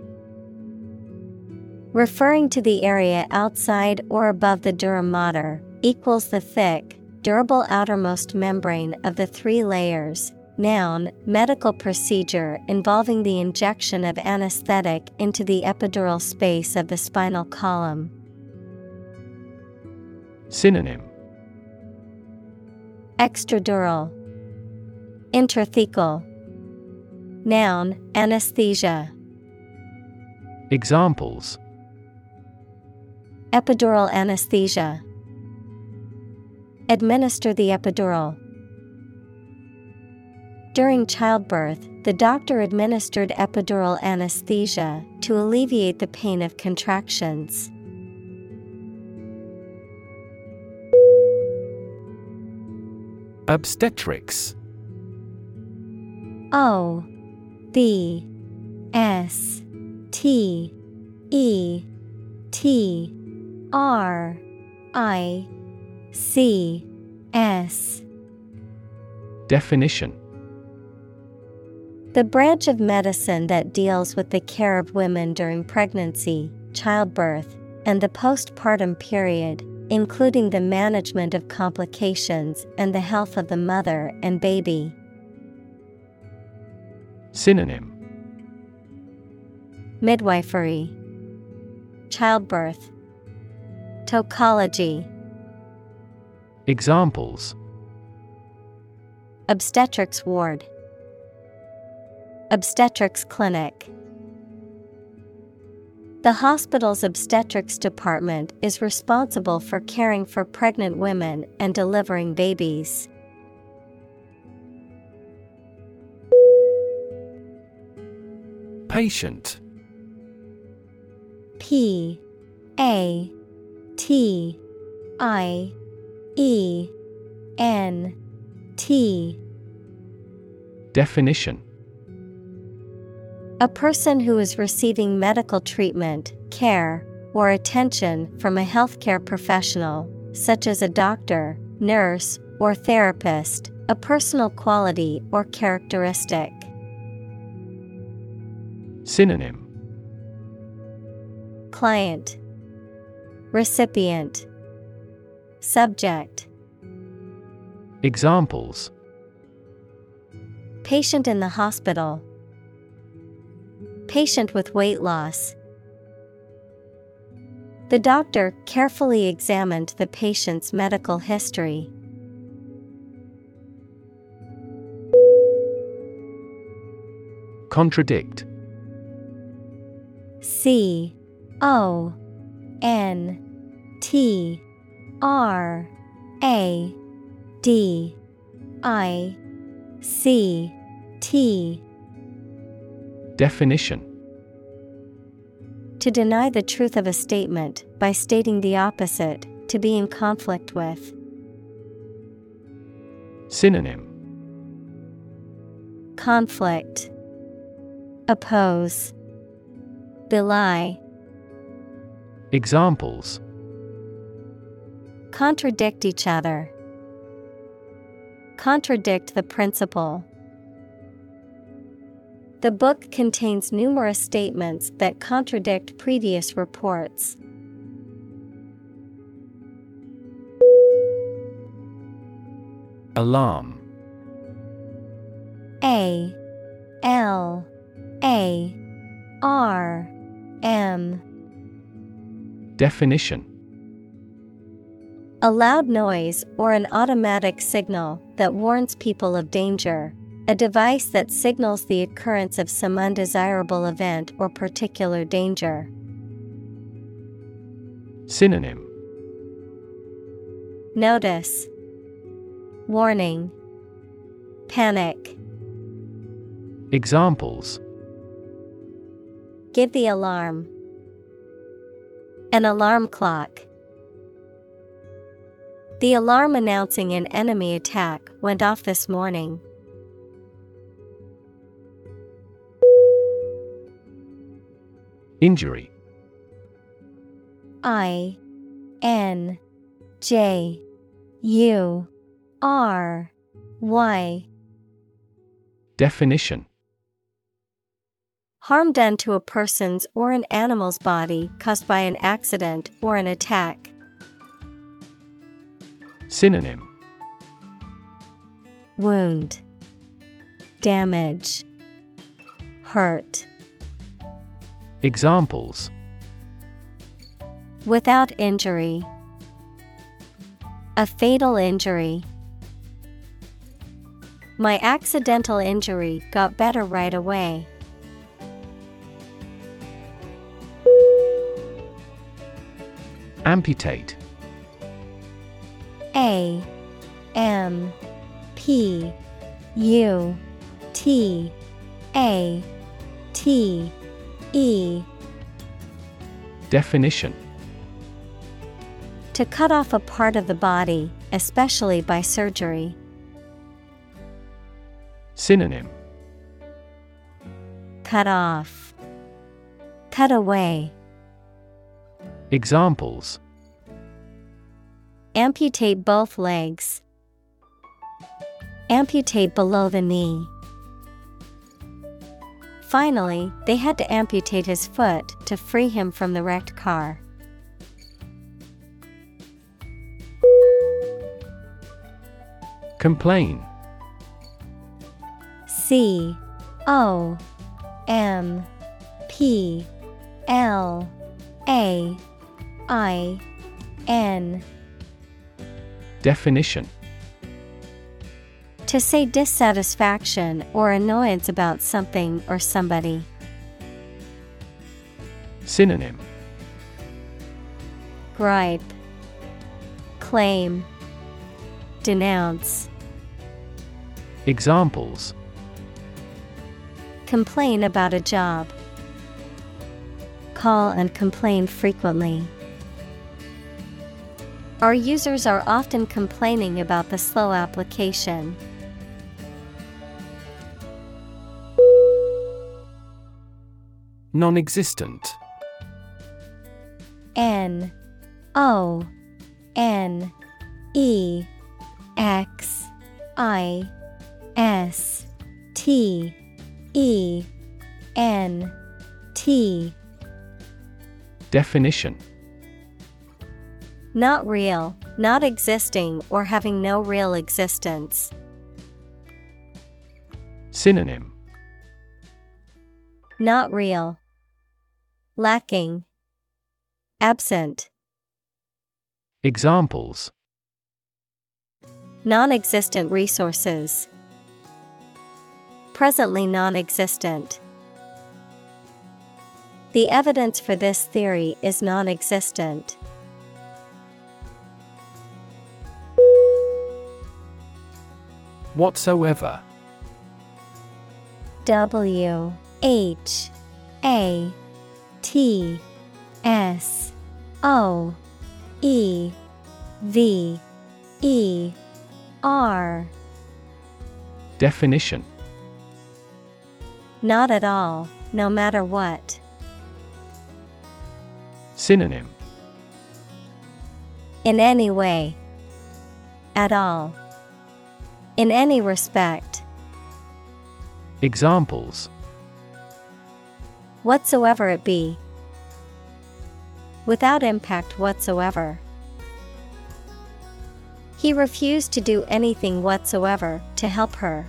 Referring to the area outside or above the dura mater, equals the thick, durable outermost membrane of the three layers. Noun, medical procedure involving the injection of anesthetic into the epidural space of the spinal column. Synonym Extradural, Intrathecal. Noun, anesthesia. Examples Epidural anesthesia. Administer the epidural. During childbirth, the doctor administered epidural anesthesia to alleviate the pain of contractions. Obstetrics. O B S T E T R I C S. Definition. The branch of medicine that deals with the care of women during pregnancy, childbirth, and the postpartum period, including the management of complications and the health of the mother and baby. Synonym. Midwifery, Childbirth, Tocology, Examples. Obstetrics Ward, Obstetrics Clinic. The hospital's obstetrics department is responsible for caring for pregnant women and delivering babies. Patient. P A T I E N T. Definition A person who is receiving medical treatment, care, or attention from a healthcare professional, such as a doctor, nurse, or therapist, a personal quality or characteristic. Synonym. Client. Recipient. Subject. Examples. Patient in the hospital. Patient with weight loss. The doctor carefully examined the patient's medical history. Contradict C O N T R A D I C T Definition To deny the truth of a statement by stating the opposite, to be in conflict with. Synonym Conflict Oppose Belie Examples Contradict each other. Contradict the principle. The book contains numerous statements that contradict previous reports. Alarm. A. L. A. R. M. Definition. A loud noise or an automatic signal that warns people of danger. A device that signals the occurrence of some undesirable event or particular danger. Synonym Notice Warning Panic Examples Give the alarm. An alarm clock. The alarm announcing an enemy attack went off this morning. Injury. I N J U R Y. Definition. Harm done to a person's or an animal's body caused by an accident or an attack. Synonym. Wound, Damage, Hurt. Examples. Without injury. A fatal injury. My accidental injury got better right away. Amputate. A. M. P. U. T. A. T E Definition To cut off a part of the body, especially by surgery. Synonym Cut off. Cut away. Examples Amputate both legs. Amputate below the knee. Finally, they had to amputate his foot to free him from the wrecked car. Complain. C O M P L A I N. Definition To say dissatisfaction or annoyance about something or somebody. Synonym Gripe, Claim, Denounce. Examples Complain about a job. Call and complain frequently. Our users are often complaining about the slow application. Non existent N O N E X I S T E N T Definition Not real, not existing or having no real existence. Synonym Not real. Lacking. Absent. Examples Non existent resources. Presently non existent. The evidence for this theory is non existent. Whatsoever W H A T S O E V E R Definition Not at all, no matter what. Synonym In any way. At all. In any respect. Examples Whatsoever it be. Without impact whatsoever. He refused to do anything whatsoever to help her.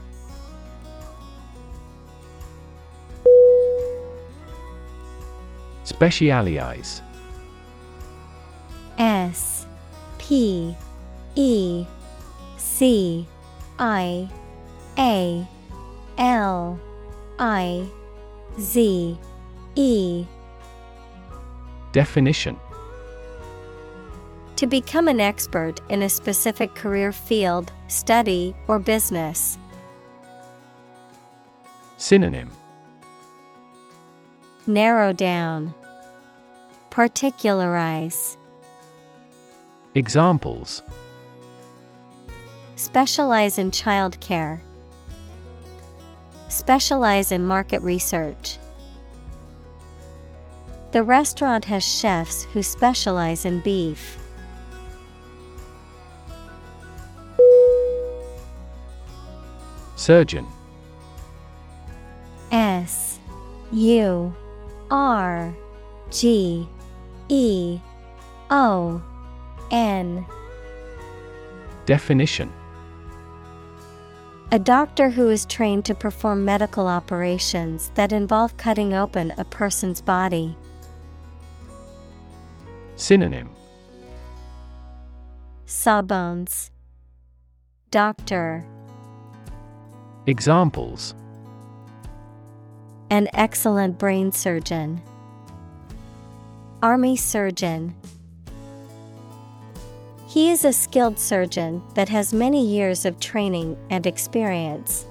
Specialize S P E C I A L I Z E Definition To become an expert in a specific career field, study, or business. Synonym Narrow down. Particularize. Examples Specialize in childcare. Specialize in market research. The restaurant has chefs who specialize in beef. Surgeon S U R G E O N Definition A doctor who is trained to perform medical operations that involve cutting open a person's body. Synonym Sawbones. Doctor. Examples An excellent brain surgeon. Army surgeon. He is a skilled surgeon that has many years of training and experience.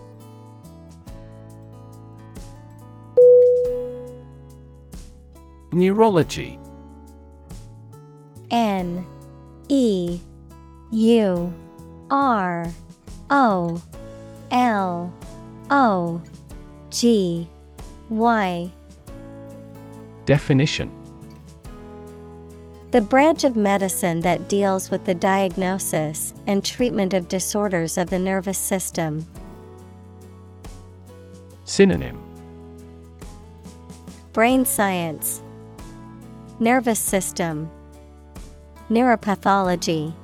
Neurology N E U R O L O G Y. Definition. The branch of medicine that deals with the diagnosis and treatment of disorders of the nervous system. Synonym. Brain science, Nervous system, Neuropathology.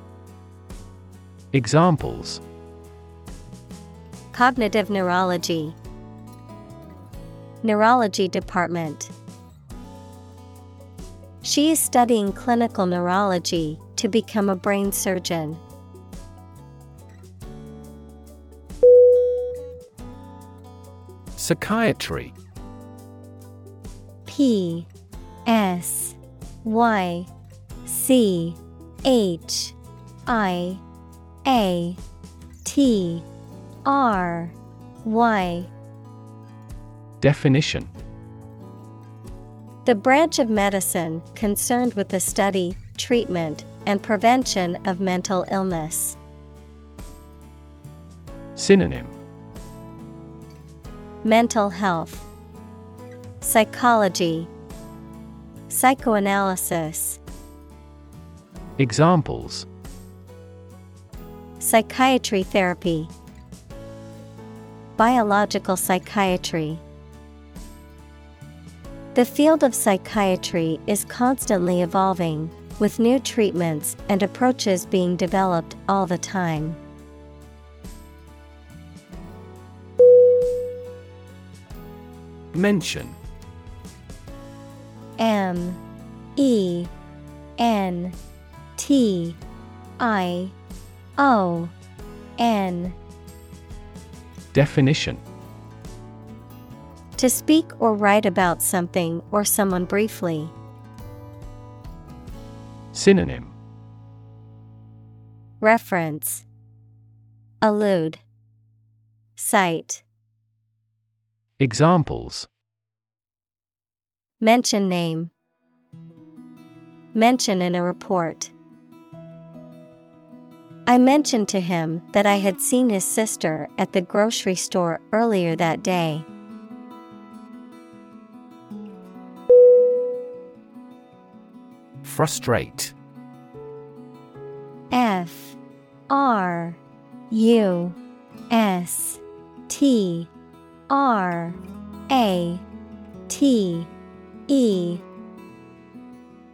Examples Cognitive neurology, Neurology department. She is studying clinical neurology to become a brain surgeon. Psychiatry P S Y C H I A T R Y. Definition. The branch of medicine concerned with the study, treatment, and prevention of mental illness. Synonym. Mental health, Psychology, Psychoanalysis, Examples Psychiatry therapy, Biological psychiatry. The field of psychiatry is constantly evolving, with new treatments and approaches being developed all the time. Mention M E N T I O N. Definition. To speak or write about something or someone briefly. Synonym. Reference. Allude. Cite. Examples. Mention name. Mention in a report. I mentioned to him that I had seen his sister at the grocery store earlier that day. Frustrate. F R U S T R A T E.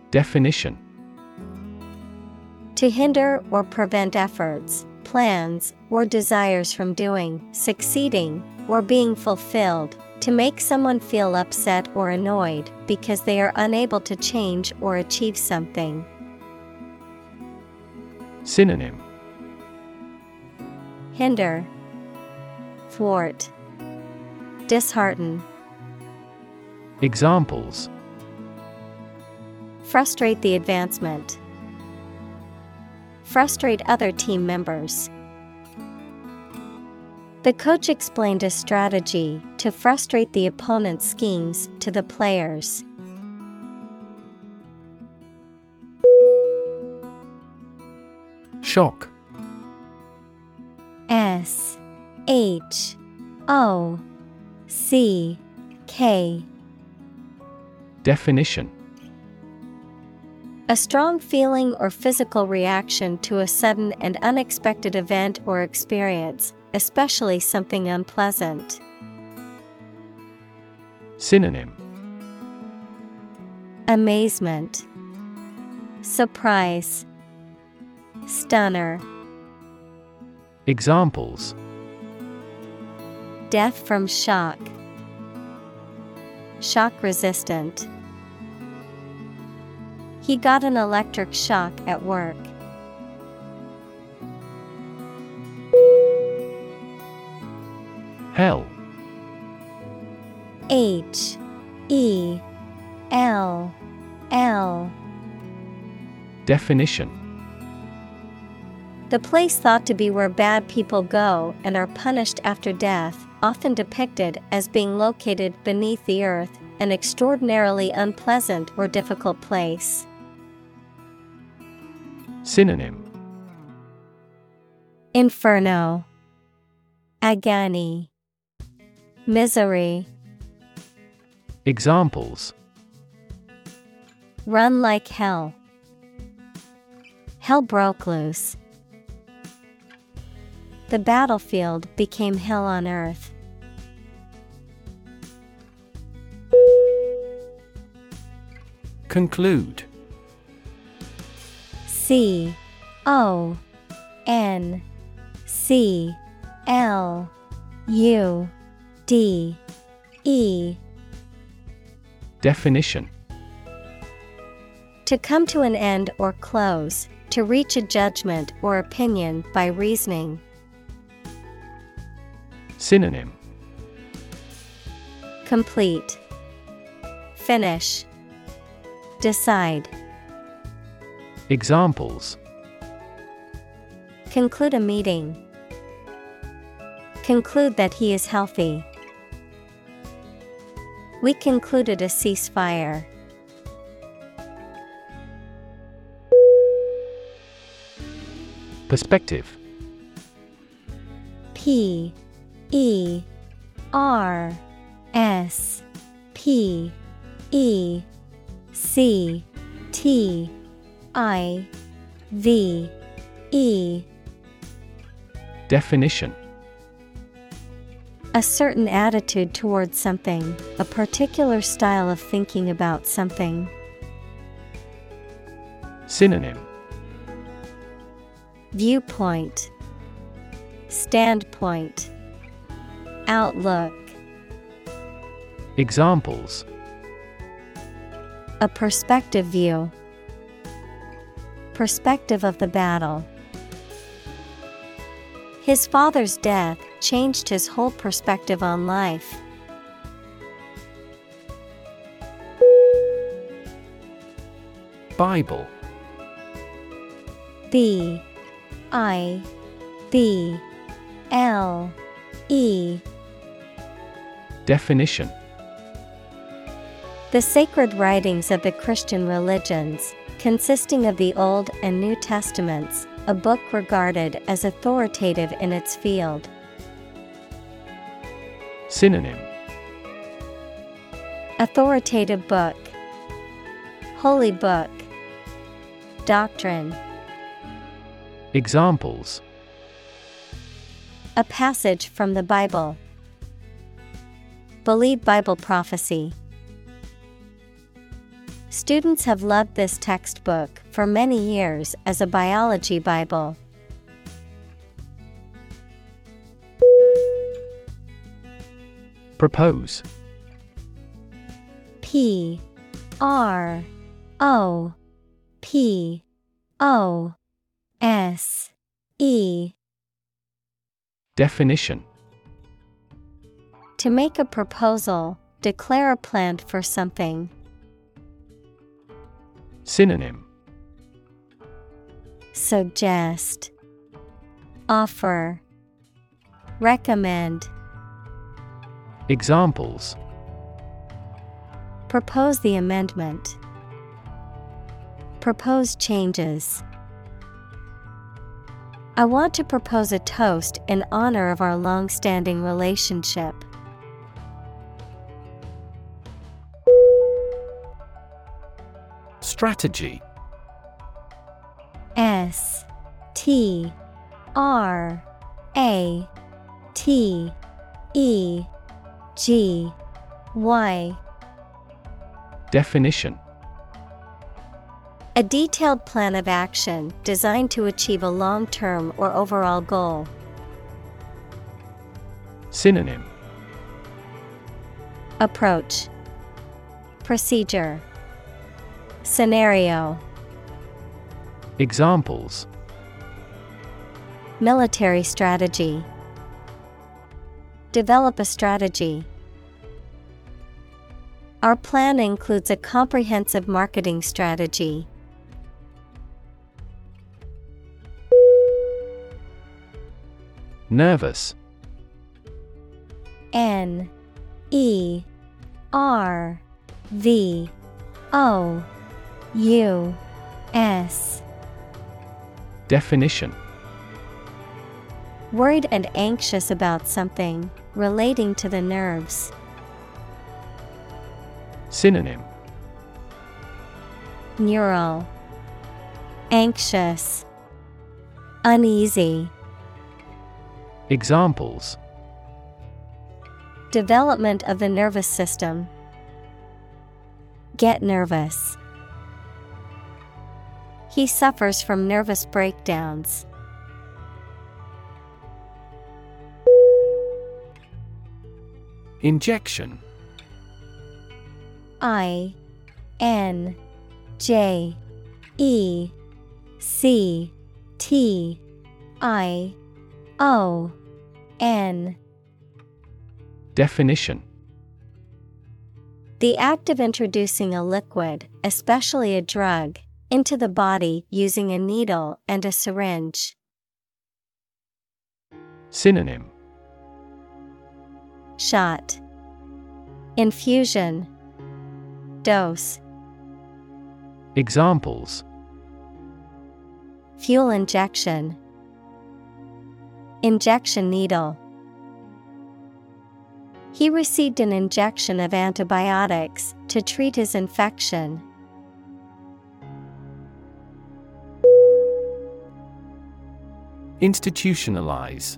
Definition To hinder or prevent efforts, plans, or desires from doing, succeeding, or being fulfilled, to make someone feel upset or annoyed because they are unable to change or achieve something. Synonym. Hinder, thwart, dishearten, Examples. Frustrate the advancement, frustrate other team members. The coach explained a strategy to frustrate the opponent's schemes to the players. Shock H O C K. Definition A strong feeling or physical reaction to a sudden and unexpected event or experience, especially something unpleasant. Synonym Amazement, Surprise, Stunner. Examples Death from shock. Shock resistant. He got an electric shock at work. Hell. H. E. L. L. Definition. The place thought to be where bad people go and are punished after death, often depicted as being located beneath the earth, an extraordinarily unpleasant or difficult place. Synonym Inferno, Agony, Misery. Examples Run like hell. Hell broke loose. The battlefield became hell on earth. Conclude C O N C L U D E Definition To come to an end or close, to reach a judgment or opinion by reasoning. Synonym Complete. Finish. Decide. Examples Conclude a meeting. Conclude that he is healthy. We concluded a ceasefire. Perspective P E R S P E C T I V E Definition A certain attitude towards something, a particular style of thinking about something. Synonym Viewpoint, Standpoint, Outlook. Examples A perspective view. Perspective of the battle. His father's death changed his whole perspective on life. Bible. B. I. B. L. E. Definition. The sacred writings of the Christian religions, consisting of the Old and New Testaments, a book regarded as authoritative in its field. Synonym Authoritative book, Holy book, Doctrine. Examples A passage from the Bible. Believe Bible prophecy. Students have loved this textbook for many years as a biology Bible. Propose P R O P O S E Definition To make a proposal, declare a plan for something. Synonym Suggest, Offer, Recommend. Examples Propose the amendment. Propose changes. I want to propose a toast in honor of our long standing relationship. Strategy. S T R A T E G Y. Definition. A detailed plan of action designed to achieve a long term or overall goal. Synonym. Approach. Procedure Scenario. Examples. Military strategy. Develop a strategy. Our plan includes a comprehensive marketing strategy. Nervous. N E R V O U S. Definition. Worried and anxious about something relating to the nerves. Synonym. Neural. Anxious. Uneasy. Examples. Development of the nervous system. Get nervous. He suffers from nervous breakdowns. Injection. I N J E C T I O N. Definition. The act of introducing a liquid, especially a drug, into the body using a needle and a syringe. Synonym. Shot. Infusion. Dose. Examples. Fuel injection. Injection needle. He received an injection of antibiotics to treat his infection. Institutionalize.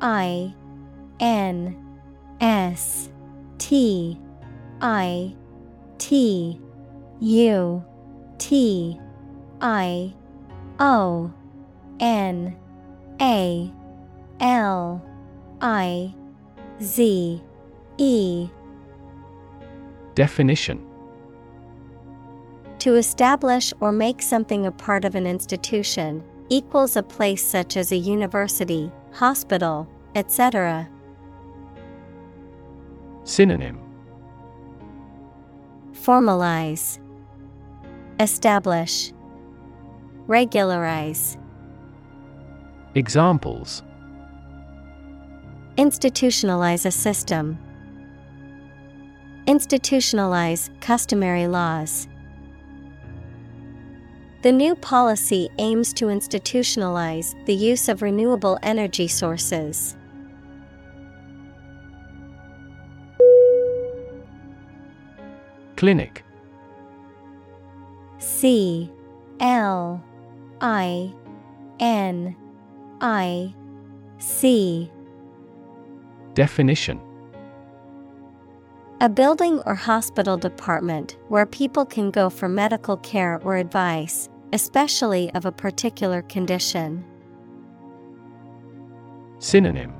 I N S T I T U T I O N A L I Z E. Definition. To establish or make something a part of an institution equals a place such as a university, hospital, etc. Synonym Formalize, Establish, Regularize. Examples Institutionalize a system. Institutionalize customary laws. The new policy aims to institutionalize the use of renewable energy sources. Clinic. C L I N I C. Definition. A building or hospital department where people can go for medical care or advice, especially of a particular condition. Synonym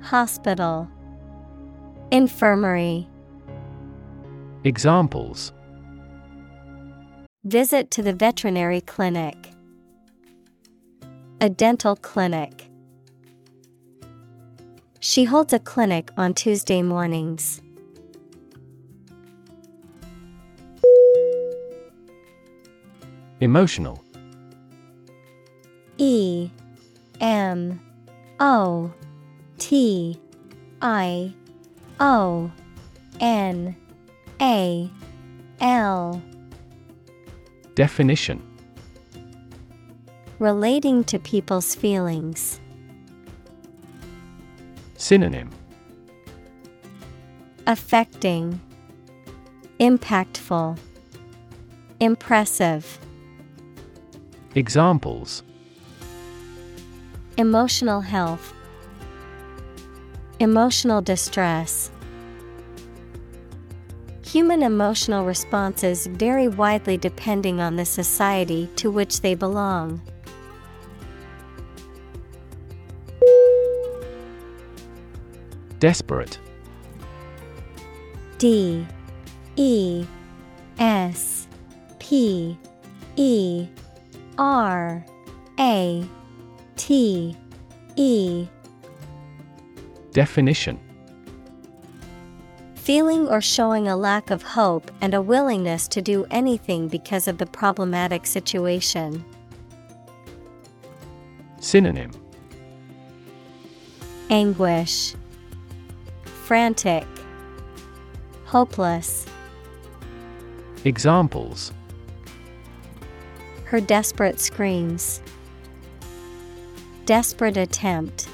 Hospital Infirmary Examples Visit to the veterinary clinic. A dental clinic. She holds a clinic on Tuesday mornings. Emotional. E M O T I O N A L. Definition. Relating to people's feelings. Synonym. Affecting, Impactful, Impressive. Examples. Emotional health, Emotional distress. Human emotional responses vary widely depending on the society to which they belong. Desperate. D. E. S. P. E R A T E. Definition. Feeling or showing a lack of hope and a willingness to do anything because of the problematic situation. Synonym. Anguish, Frantic, Hopeless. Examples Her desperate screams. Desperate attempt.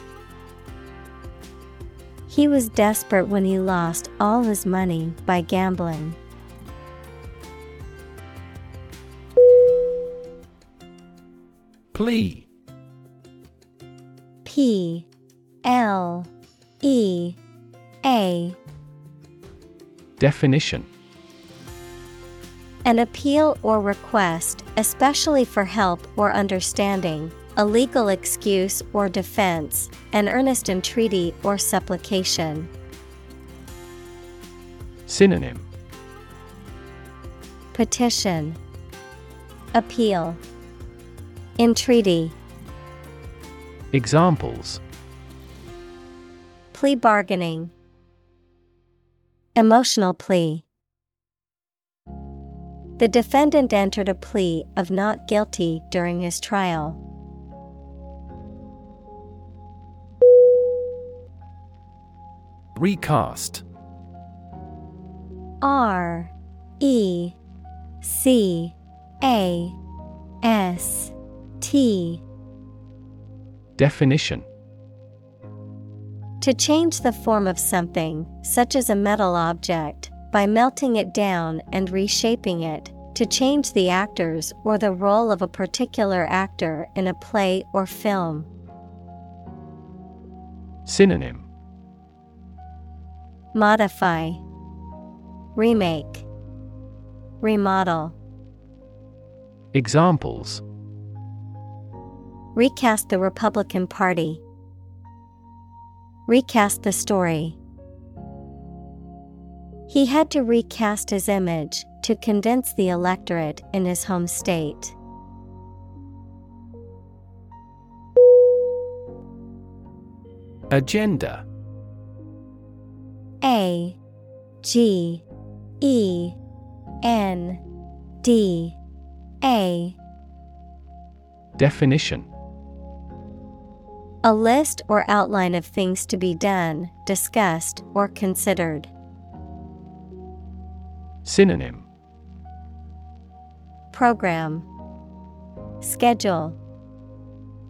He was desperate when he lost all his money by gambling. Plea P L E A Definition An appeal or request, especially for help or understanding, a legal excuse or defense, an earnest entreaty or supplication. Synonym Petition, Appeal, Entreaty. Examples Plea bargaining. Emotional plea. The defendant entered a plea of not guilty during his trial. Recast. R E C A S T. Definition. To change the form of something, such as a metal object, by melting it down and reshaping it, to change the actors or the role of a particular actor in a play or film. Synonym Modify, Remake, Remodel. Examples Recast the Republican Party. Recast the story. He had to recast his image to condense the electorate in his home state. Agenda A G E N D A Definition A list or outline of things to be done, discussed, or considered. Synonym. Program. Schedule.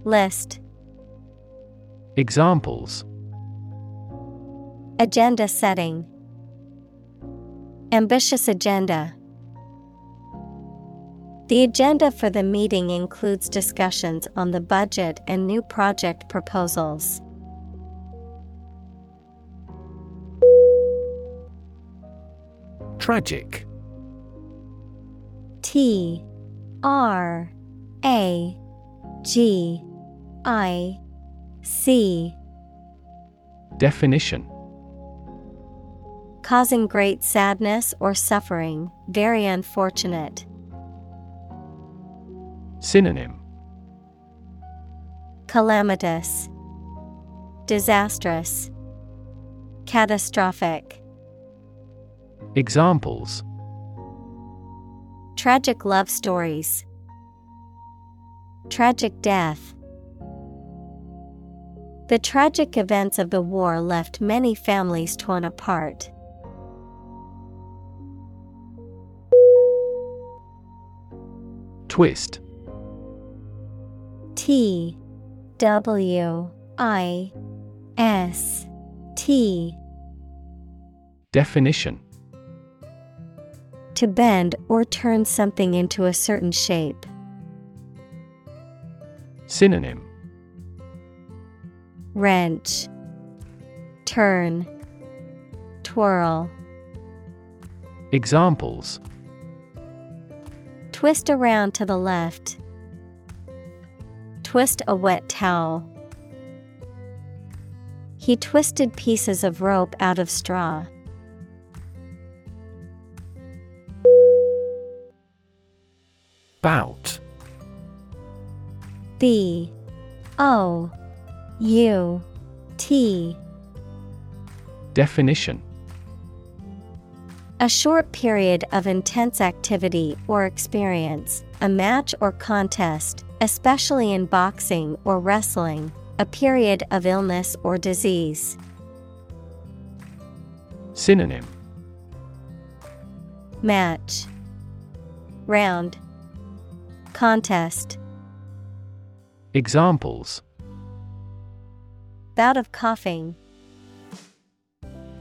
List. Examples. Agenda setting. Ambitious agenda. The agenda for the meeting includes discussions on the budget and new project proposals. Tragic. T R A G I C. Definition. Causing great sadness or suffering, very unfortunate. Synonym. Calamitous, Disastrous, Catastrophic. Examples Tragic love stories. Tragic death. The tragic events of the war left many families torn apart. Twist T W I S T Definition To bend or turn something into a certain shape. Synonym Wrench, Turn, Twirl. Examples Twist around to the left. Twist a wet towel. He twisted pieces of rope out of straw. Bout B O U T. Definition. A short period of intense activity or experience, a match or contest, especially in boxing or wrestling, a period of illness or disease. Synonym. Match. Round Contest. Examples. Bout of coughing.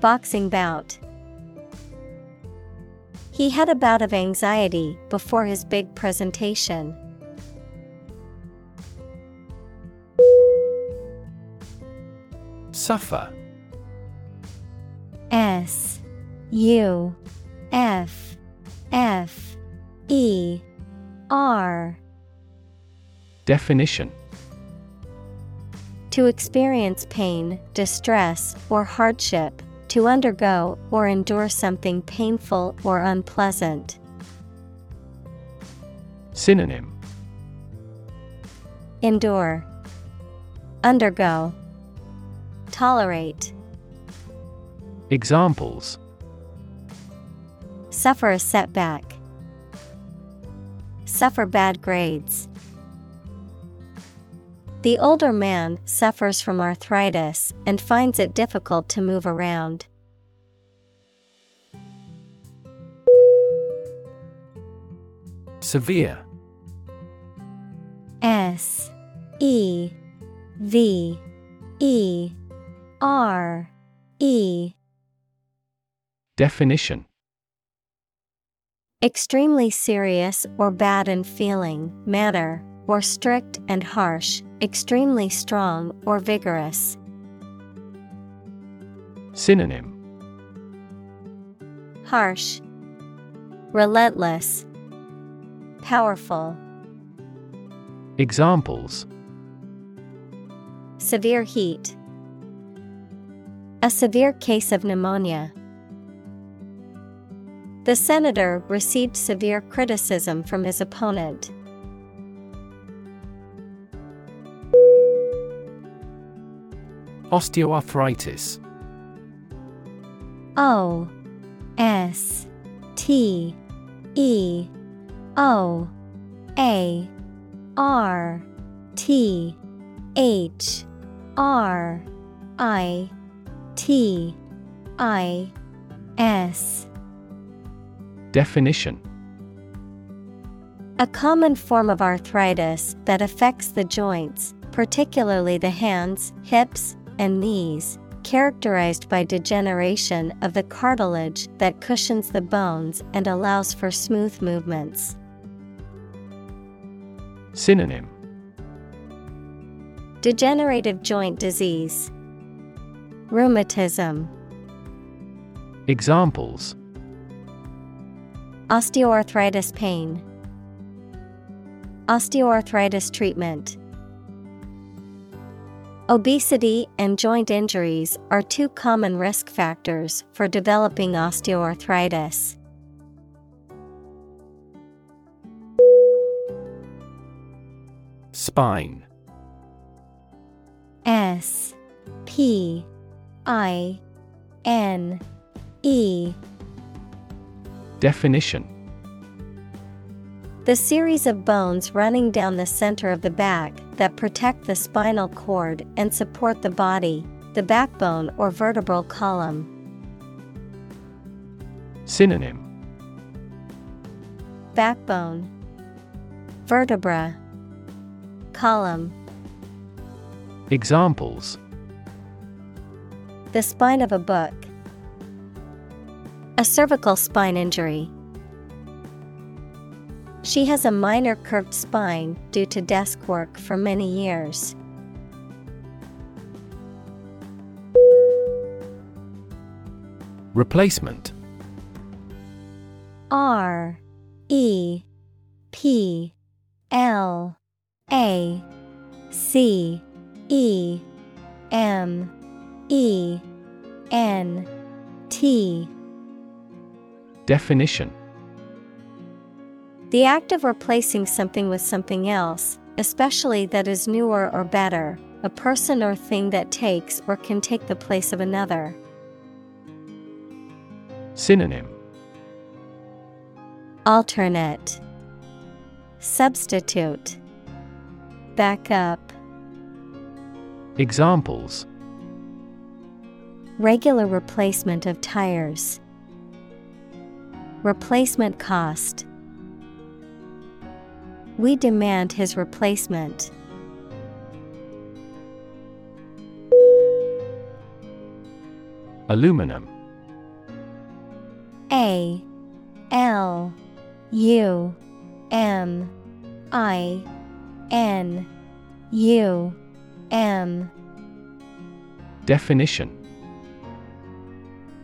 Boxing bout. He had a bout of anxiety before his big presentation. Suffer. S U F F E R Definition. To experience pain, distress, or hardship, to undergo or endure something painful or unpleasant. Synonym. Endure, Undergo, Tolerate, Examples. Suffer a setback, Suffer bad grades. The older man suffers from arthritis and finds it difficult to move around. Severe S E V E R E Definition Extremely serious or bad in feeling, matter, or strict and harsh, extremely strong or vigorous. Synonym. Harsh, Relentless, Powerful, Examples. Severe heat, A severe case of pneumonia. The senator received severe criticism from his opponent. Osteoarthritis O S T E O A R T H R I T I S Definition. A common form of arthritis that affects the joints, particularly the hands, hips, and knees, characterized by degeneration of the cartilage that cushions the bones and allows for smooth movements. Synonym. Degenerative joint disease, Rheumatism, Examples Osteoarthritis pain, Osteoarthritis treatment. Obesity and joint injuries are two common risk factors for developing osteoarthritis. Spine S P I N E Definition. The series of bones running down the center of the back that protect the spinal cord and support the body, the backbone or vertebral column. Synonym. Backbone, Vertebra, Column. Examples. The spine of a book. A cervical spine injury. She has a minor curved spine due to desk work for many years. Replacement R E P L A C E M E N T Definition. The act of replacing something with something else, especially that is newer or better, a person or thing that takes or can take the place of another. Synonym. Alternate. Substitute. Backup. Examples. Regular replacement of tires. Replacement cost. We demand his replacement. Aluminum A L U M I N U M Definition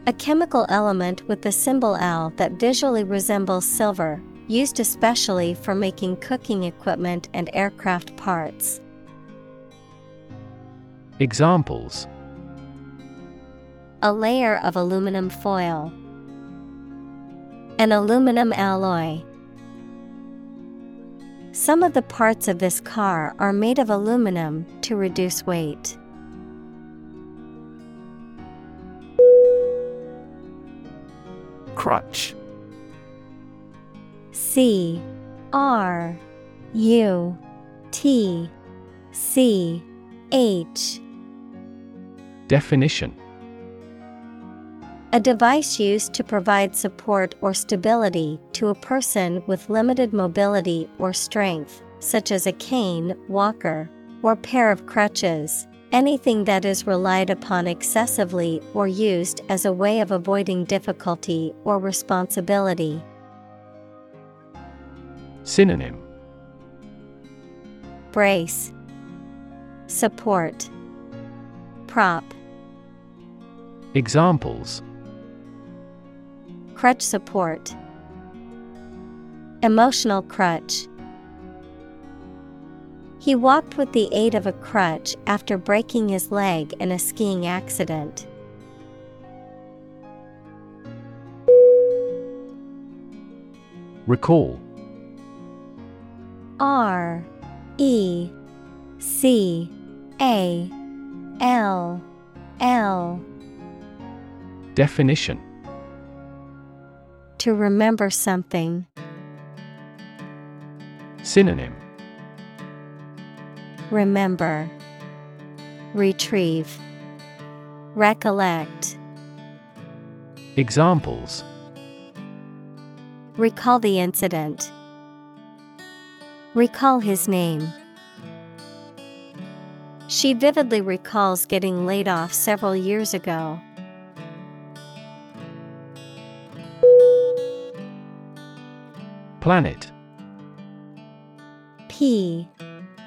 A chemical element with the symbol Al that visually resembles silver, used especially for making cooking equipment and aircraft parts. Examples A layer of aluminum foil. An aluminum alloy. Some of the parts of this car are made of aluminum to reduce weight. Crutch. C R U T C H. Definition. A device used to provide support or stability to a person with limited mobility or strength, such as a cane, walker, or pair of crutches. Anything that is relied upon excessively or used as a way of avoiding difficulty or responsibility. Synonym. Brace, Support, Prop, Examples. Crutch support, Emotional crutch. He walked with the aid of a crutch after breaking his leg in a skiing accident. Recall R E C A L L Definition To remember something. Synonym Remember. Retrieve. Recollect. Examples Recall the incident. Recall his name. She vividly recalls getting laid off several years ago. Planet P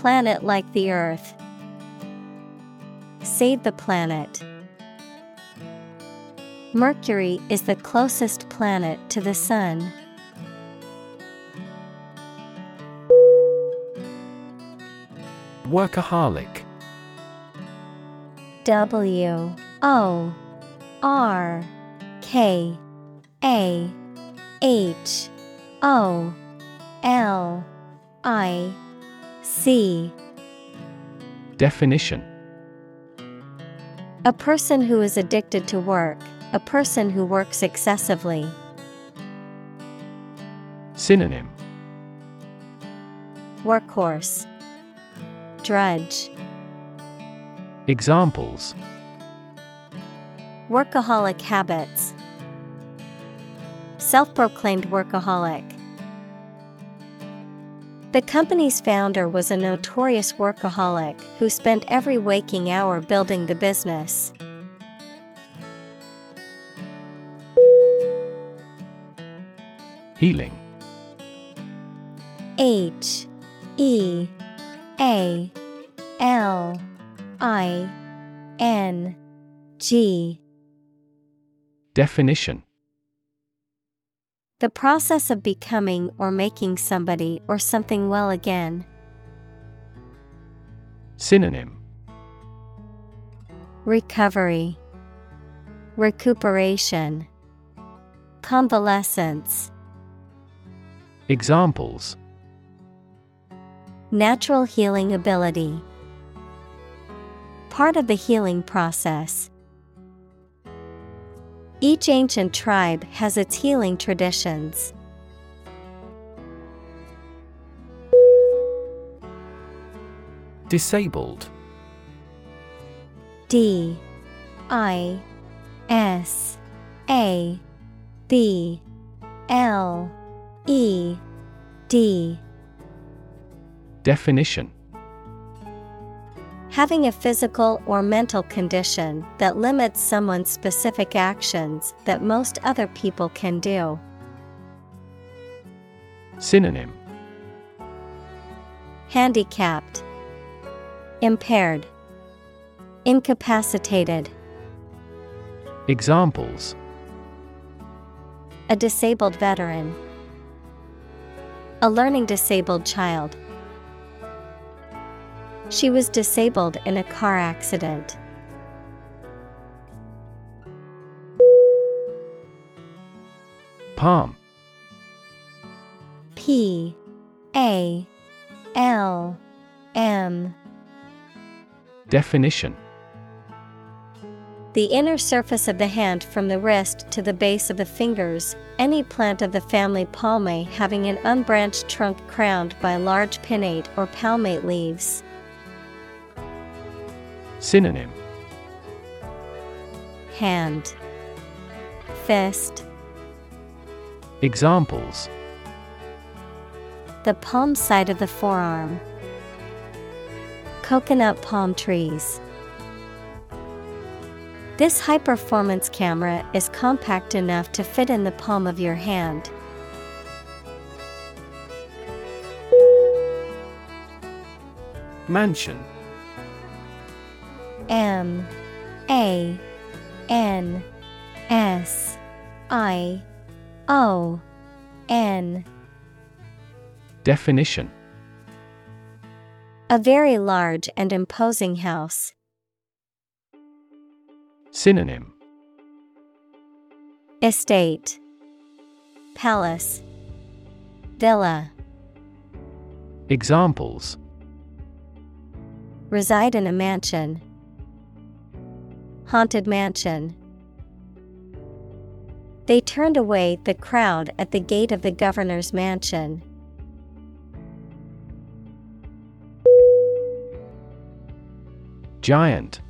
Planet like the Earth. Save the planet. Mercury is the closest planet to the Sun. Workaholic W O R K A H O L I C. Definition. A person who is addicted to work, a person who works excessively. Synonym. Workhorse, Drudge, Examples. Workaholic habits, Self proclaimed workaholic. The company's founder was a notorious workaholic who spent every waking hour building the business. Healing. H E A L I N G. Definition The process of becoming or making somebody or something well again. Synonym Recovery, Recuperation, Convalescence. Examples Natural healing ability. Part of the healing process. Each ancient tribe has its healing traditions. Disabled. D. I. S. A. B. L. E. D. Definition Having a physical or mental condition that limits someone's specific actions that most other people can do. Synonym Handicapped, Impaired, Incapacitated. Examples A disabled veteran, a learning disabled child. She was disabled in a car accident. Palm. P. A. L. M. Definition. The inner surface of the hand from the wrist to the base of the fingers, any plant of the family Palmae having an unbranched trunk crowned by large pinnate or palmate leaves. Synonym Hand, Fist, Examples the palm side of the forearm. Coconut palm trees. This high performance camera is compact enough to fit in the palm of your hand. Mansion M A N S I O N. Definition. A very large and imposing house. Synonym. Estate. Palace. Villa. Examples. Reside in a mansion. Haunted mansion. They turned away the crowd at the gate of the governor's mansion. Giant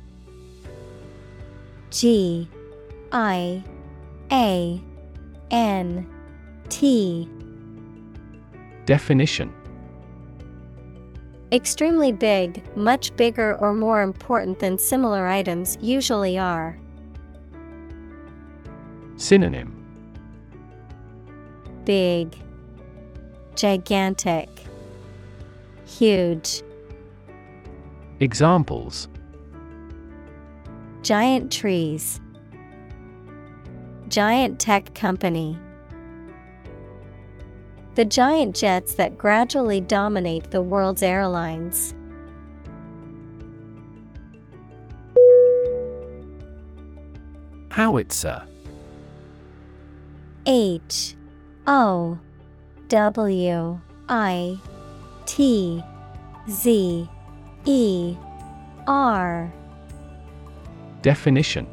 G I A N T Definition Extremely big, much bigger or more important than similar items usually are. Synonym Big, Gigantic, Huge. Examples Giant trees. Giant tech company. The giant jets that gradually dominate the world's airlines. Howitzer H O W I T Z E R. Definition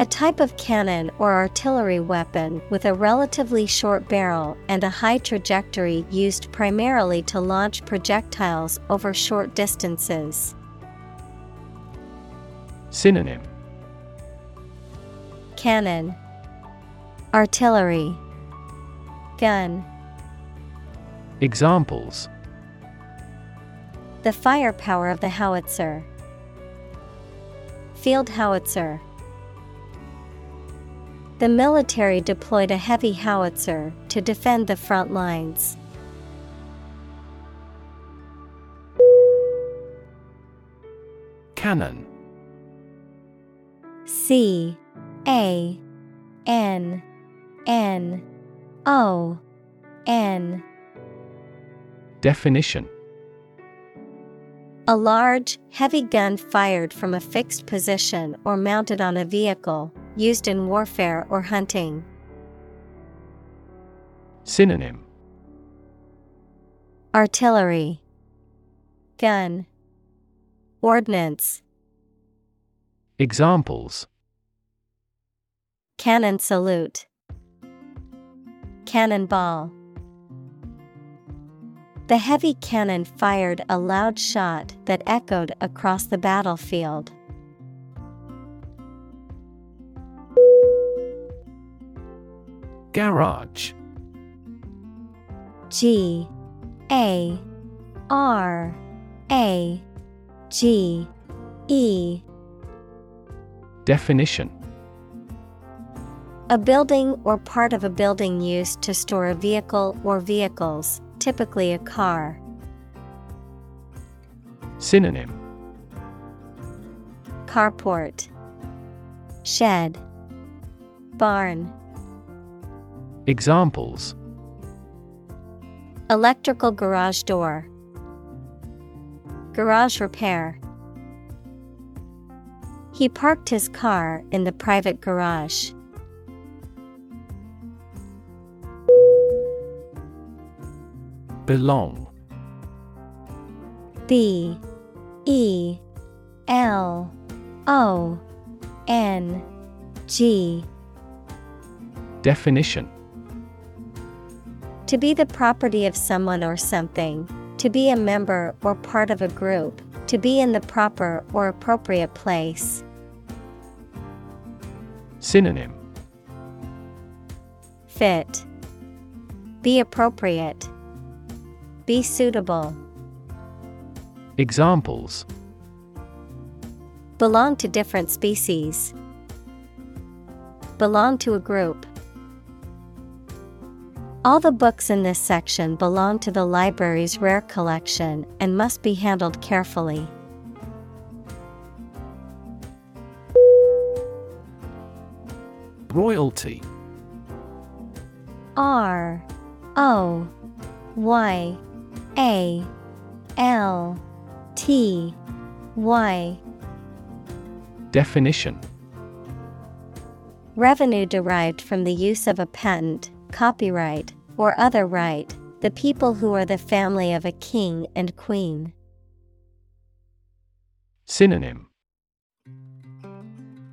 A type of cannon or artillery weapon with a relatively short barrel and a high trajectory used primarily to launch projectiles over short distances. Synonym Cannon, Artillery, Gun. Examples The firepower of the howitzer. Field howitzer. The military deployed a heavy howitzer to defend the front lines. Cannon. C. A. N. N. O. N. Definition. A large, heavy gun fired from a fixed position or mounted on a vehicle, used in warfare or hunting. Synonym Artillery, Gun, Ordnance, Examples Cannon salute, Cannonball. The heavy cannon fired a loud shot that echoed across the battlefield. Garage. G A R A G E. Definition. A building or part of a building used to store a vehicle or vehicles, typically a car. Synonym. Carport, Shed, Barn. Examples Electrical garage door. Garage repair. He parked his car in the private garage. Belong B E L O N G Definition To be the property of someone or something, to be a member or part of a group, to be in the proper or appropriate place. Synonym Fit. Be appropriate. Be suitable. Examples Belong to different species. Belong to a group. All the books in this section belong to the library's rare collection and must be handled carefully. Royalty. R O Y A L T Y. Definition. Revenue derived from the use of a patent, copyright, or other right, the people who are the family of a king and queen. Synonym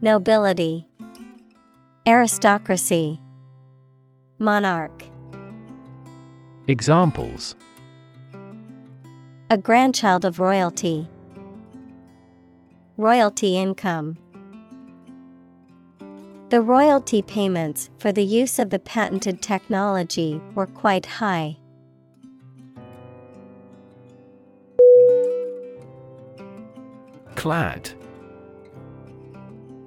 Nobility, Aristocracy, Monarch. Examples A grandchild of royalty. Royalty income. The royalty payments for the use of the patented technology were quite high. Clad.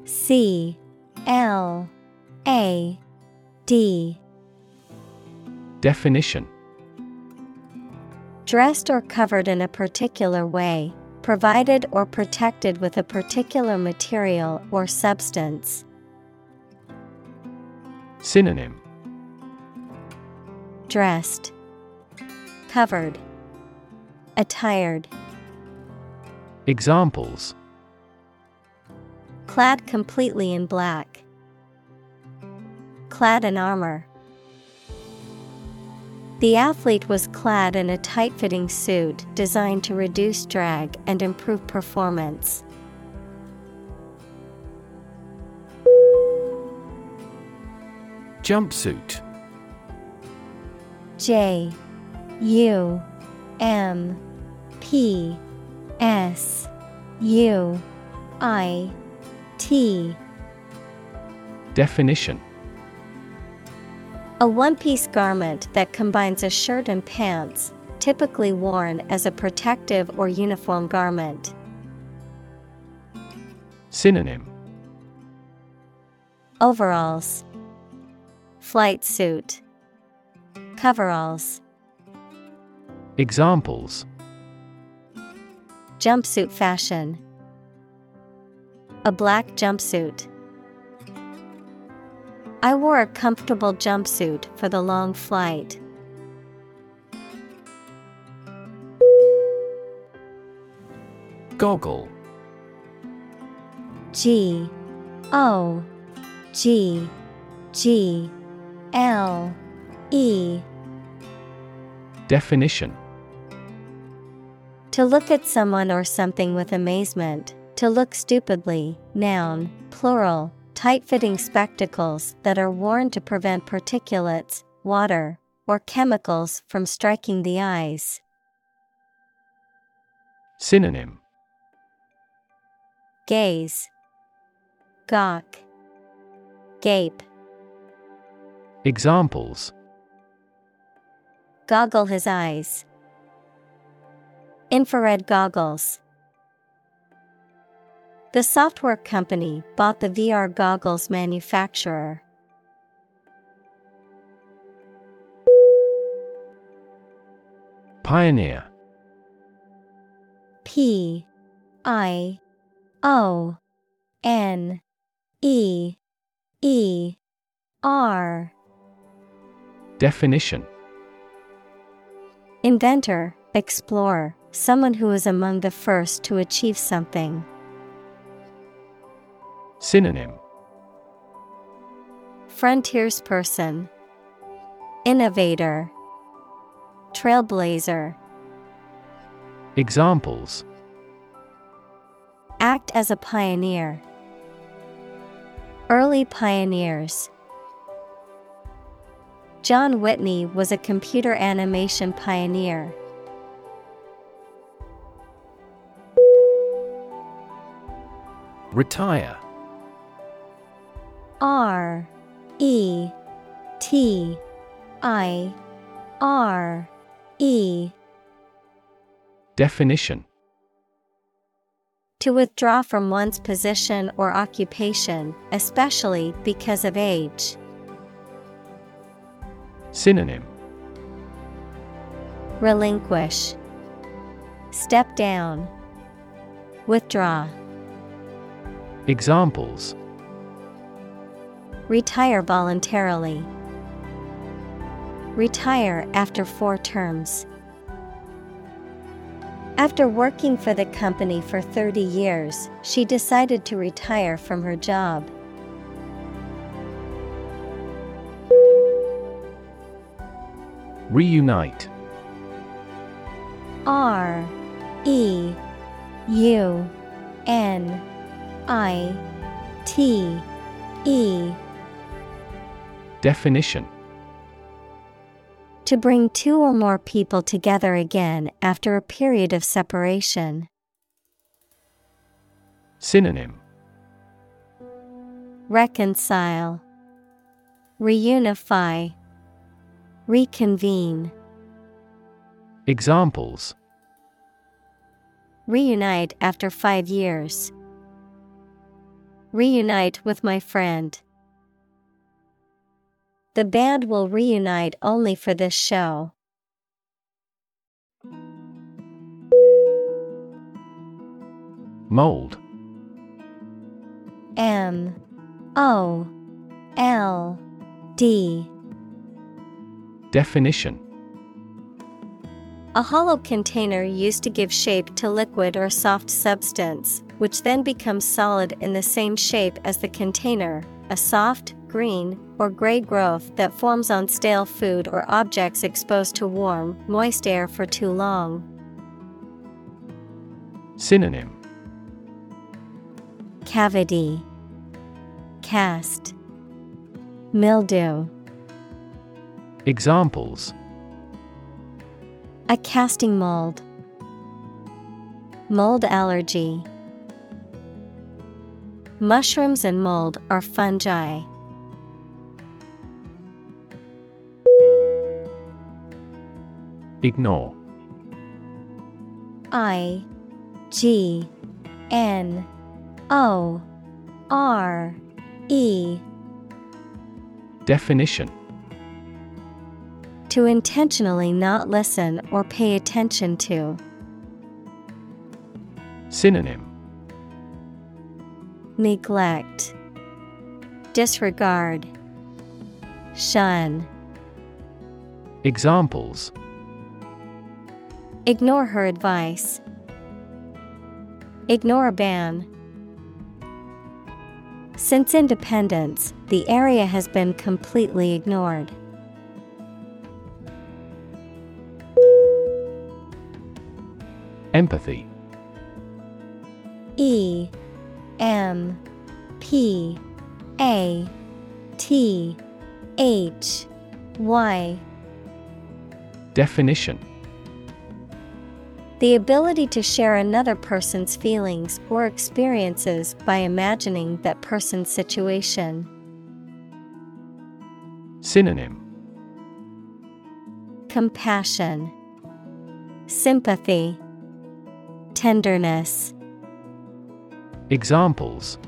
C. L. A. D. Definition. Dressed or covered in a particular way, provided or protected with a particular material or substance. Synonym Dressed, Covered, Attired. Examples Clad completely in black. Clad in armor. The athlete was clad in a tight fitting suit designed to reduce drag and improve performance. Jumpsuit. J U M P S U I T. Definition. A one piece garment that combines a shirt and pants, typically worn as a protective or uniform garment. Synonym. Overalls, Flight suit, Coveralls. Examples Jumpsuit fashion. A black jumpsuit. I wore a comfortable jumpsuit for the long flight. Goggle G O G G L E. Definition. To look at someone or something with amazement, to look stupidly, noun, plural, tight fitting spectacles that are worn to prevent particulates, water, or chemicals from striking the eyes. Synonym. Gaze, Gawk, Gape, Examples Goggle his eyes. Infrared goggles. The software company bought the VR goggles manufacturer. Pioneer P I O N E E R Definition Inventor, explorer, someone who is among the first to achieve something. Synonym Frontiersperson, Innovator, Trailblazer. Examples Act as a pioneer. Early pioneers. John Whitney was a computer animation pioneer. Retire R E T I R E Definition To withdraw from one's position or occupation, especially because of age. Synonym Relinquish. Step down. Withdraw. Examples Retire voluntarily. Retire after four terms. After working for the company for 30 years, she decided to retire from her job. Reunite. R E U N I T E. Definition. To bring two or more people together again after a period of separation. Synonym. Reconcile, Reunify, Reconvene. Examples Reunite after five years. Reunite with my friend. The band will reunite only for this show. Mold M O L D Definition A hollow container used to give shape to liquid or soft substance, which then becomes solid in the same shape as the container, a soft, green or gray growth that forms on stale food or objects exposed to warm, moist air for too long. Synonym Cavity, Cast, Mildew. Examples. A casting mold, Mold allergy. Mushrooms and mold are fungi. Ignore. I G N O R E. Definition To intentionally not listen or pay attention to. Synonym Neglect, Disregard, Shun. Examples Ignore her advice. Ignore a ban. Since independence, the area has been completely ignored. Empathy. E M P A T H Y. Definition. The ability to share another person's feelings or experiences by imagining that person's situation. Synonym. Compassion, Sympathy, Tenderness. Examples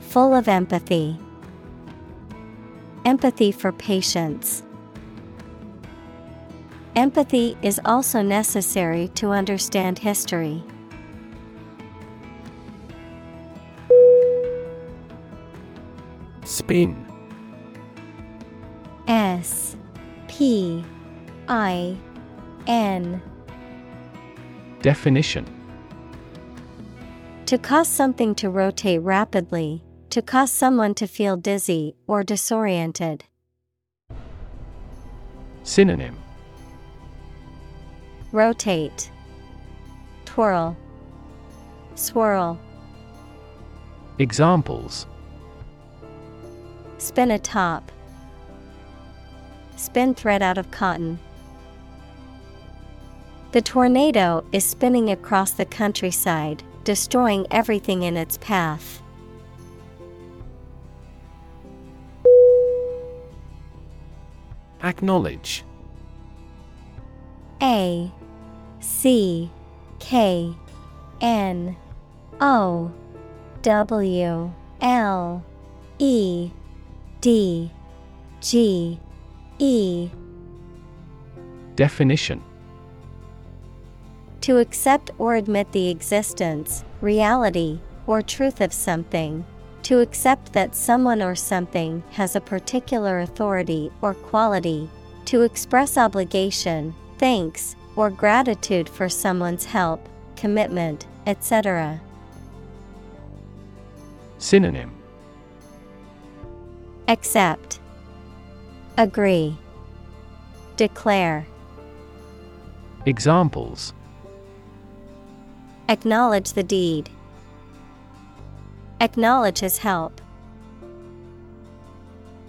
Full of empathy. Empathy for patients. Empathy is also necessary to understand history. Spin S P I N Definition To cause something to rotate rapidly, to cause someone to feel dizzy or disoriented. Synonym Rotate, Twirl, Swirl. Examples Spin a top. Spin thread out of cotton. The tornado is spinning across the countryside, destroying everything in its path. Acknowledge. A C K N O W L E D G E. Definition To accept or admit the existence, reality, or truth of something. To accept that someone or something has a particular authority or quality. To express obligation, thanks, or gratitude for someone's help, commitment, etc. Synonym Accept, Agree, Declare, Examples Acknowledge the deed. Acknowledge his help.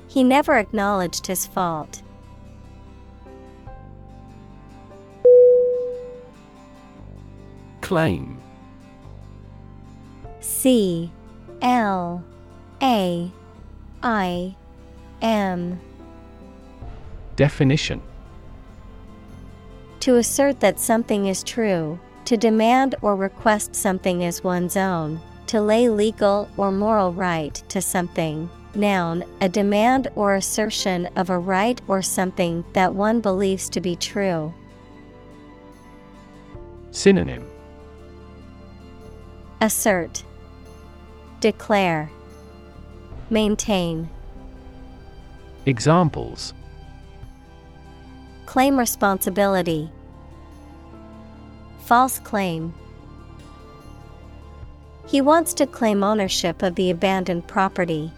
He never acknowledged his fault. Claim C L A I M Definition To assert that something is true, to demand or request something as one's own, to lay legal or moral right to something. Noun, a demand or assertion of a right or something that one believes to be true. Synonym Assert, Declare, Maintain. Examples Claim responsibility. False claim. He wants to claim ownership of the abandoned property.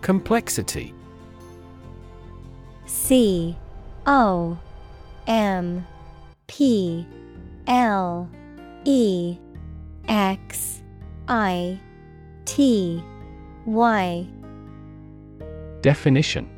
Complexity C O M P L E X I T Y Definition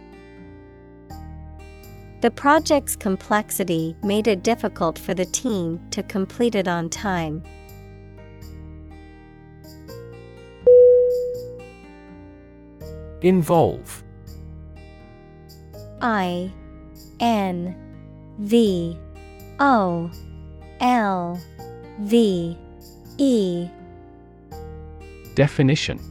The project's complexity made it difficult for the team to complete it on time. Involve. I N V O L V E. Definition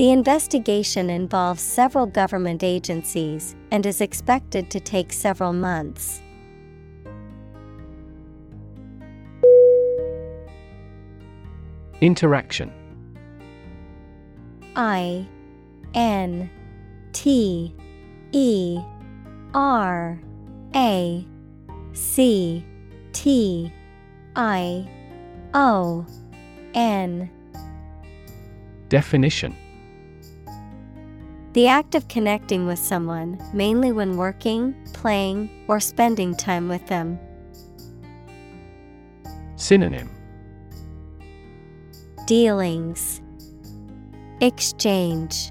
The investigation involves several government agencies and is expected to take several months. Interaction. I N T E R A C T I O N. Definition The act of connecting with someone, mainly when working, playing, or spending time with them. Synonym Dealings, Exchange,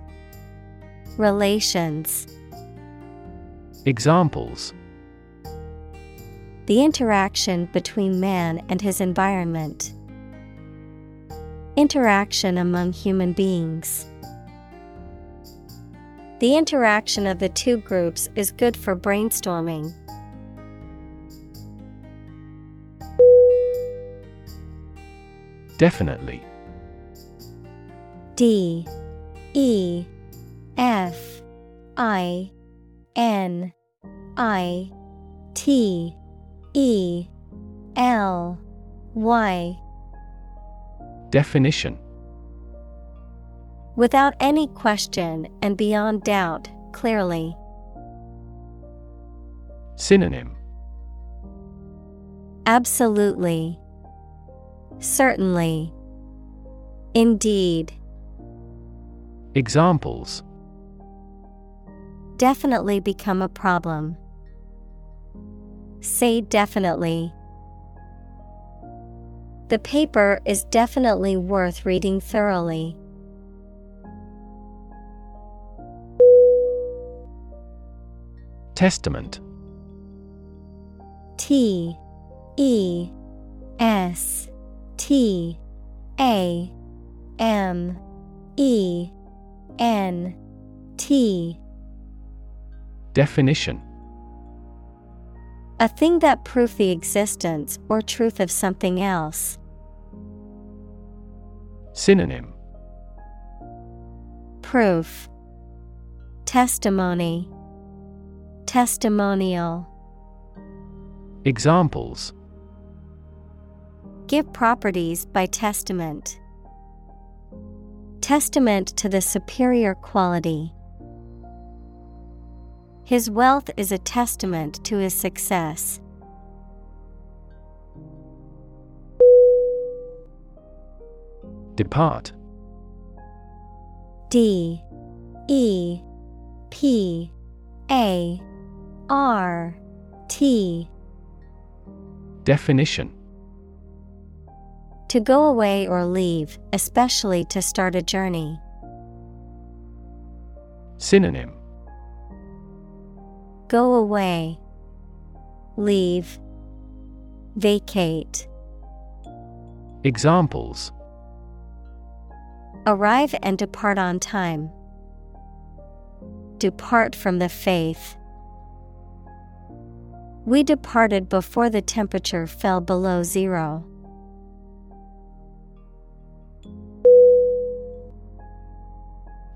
Relations. Examples The interaction between man and his environment. Interaction among human beings. The interaction of the two groups is good for brainstorming. Definitely. D. E. F. I. N. I. T. E. L. Y. Definition Without any question and beyond doubt, clearly. Synonym Absolutely. Certainly. Indeed. Examples Definitely become a problem. Say definitely. The paper is definitely worth reading thoroughly. Testament. T E S T A M E N T. Definition. A thing that proves the existence or truth of something else. Synonym. Proof. Testimony Testimonial Examples Give properties by testament. Testament to the superior quality. His wealth is a testament to his success. Depart D E P A R T Definition To go away or leave, especially to start a journey. Synonym Go away. Leave. Vacate. Examples Arrive and depart on time. Depart from the faith. We departed before the temperature fell below zero.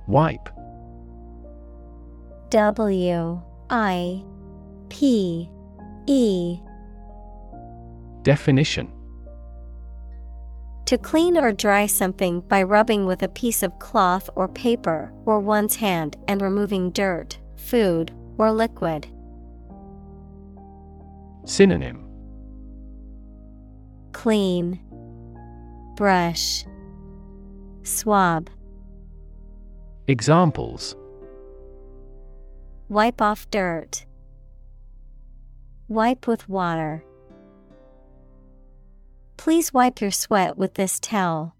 Wipe. W I P E Definition To clean or dry something by rubbing with a piece of cloth or paper or one's hand and removing dirt, food, or liquid. Synonym Clean, Brush, Swab. Examples Wipe off dirt. Wipe with water. Please wipe your sweat with this towel.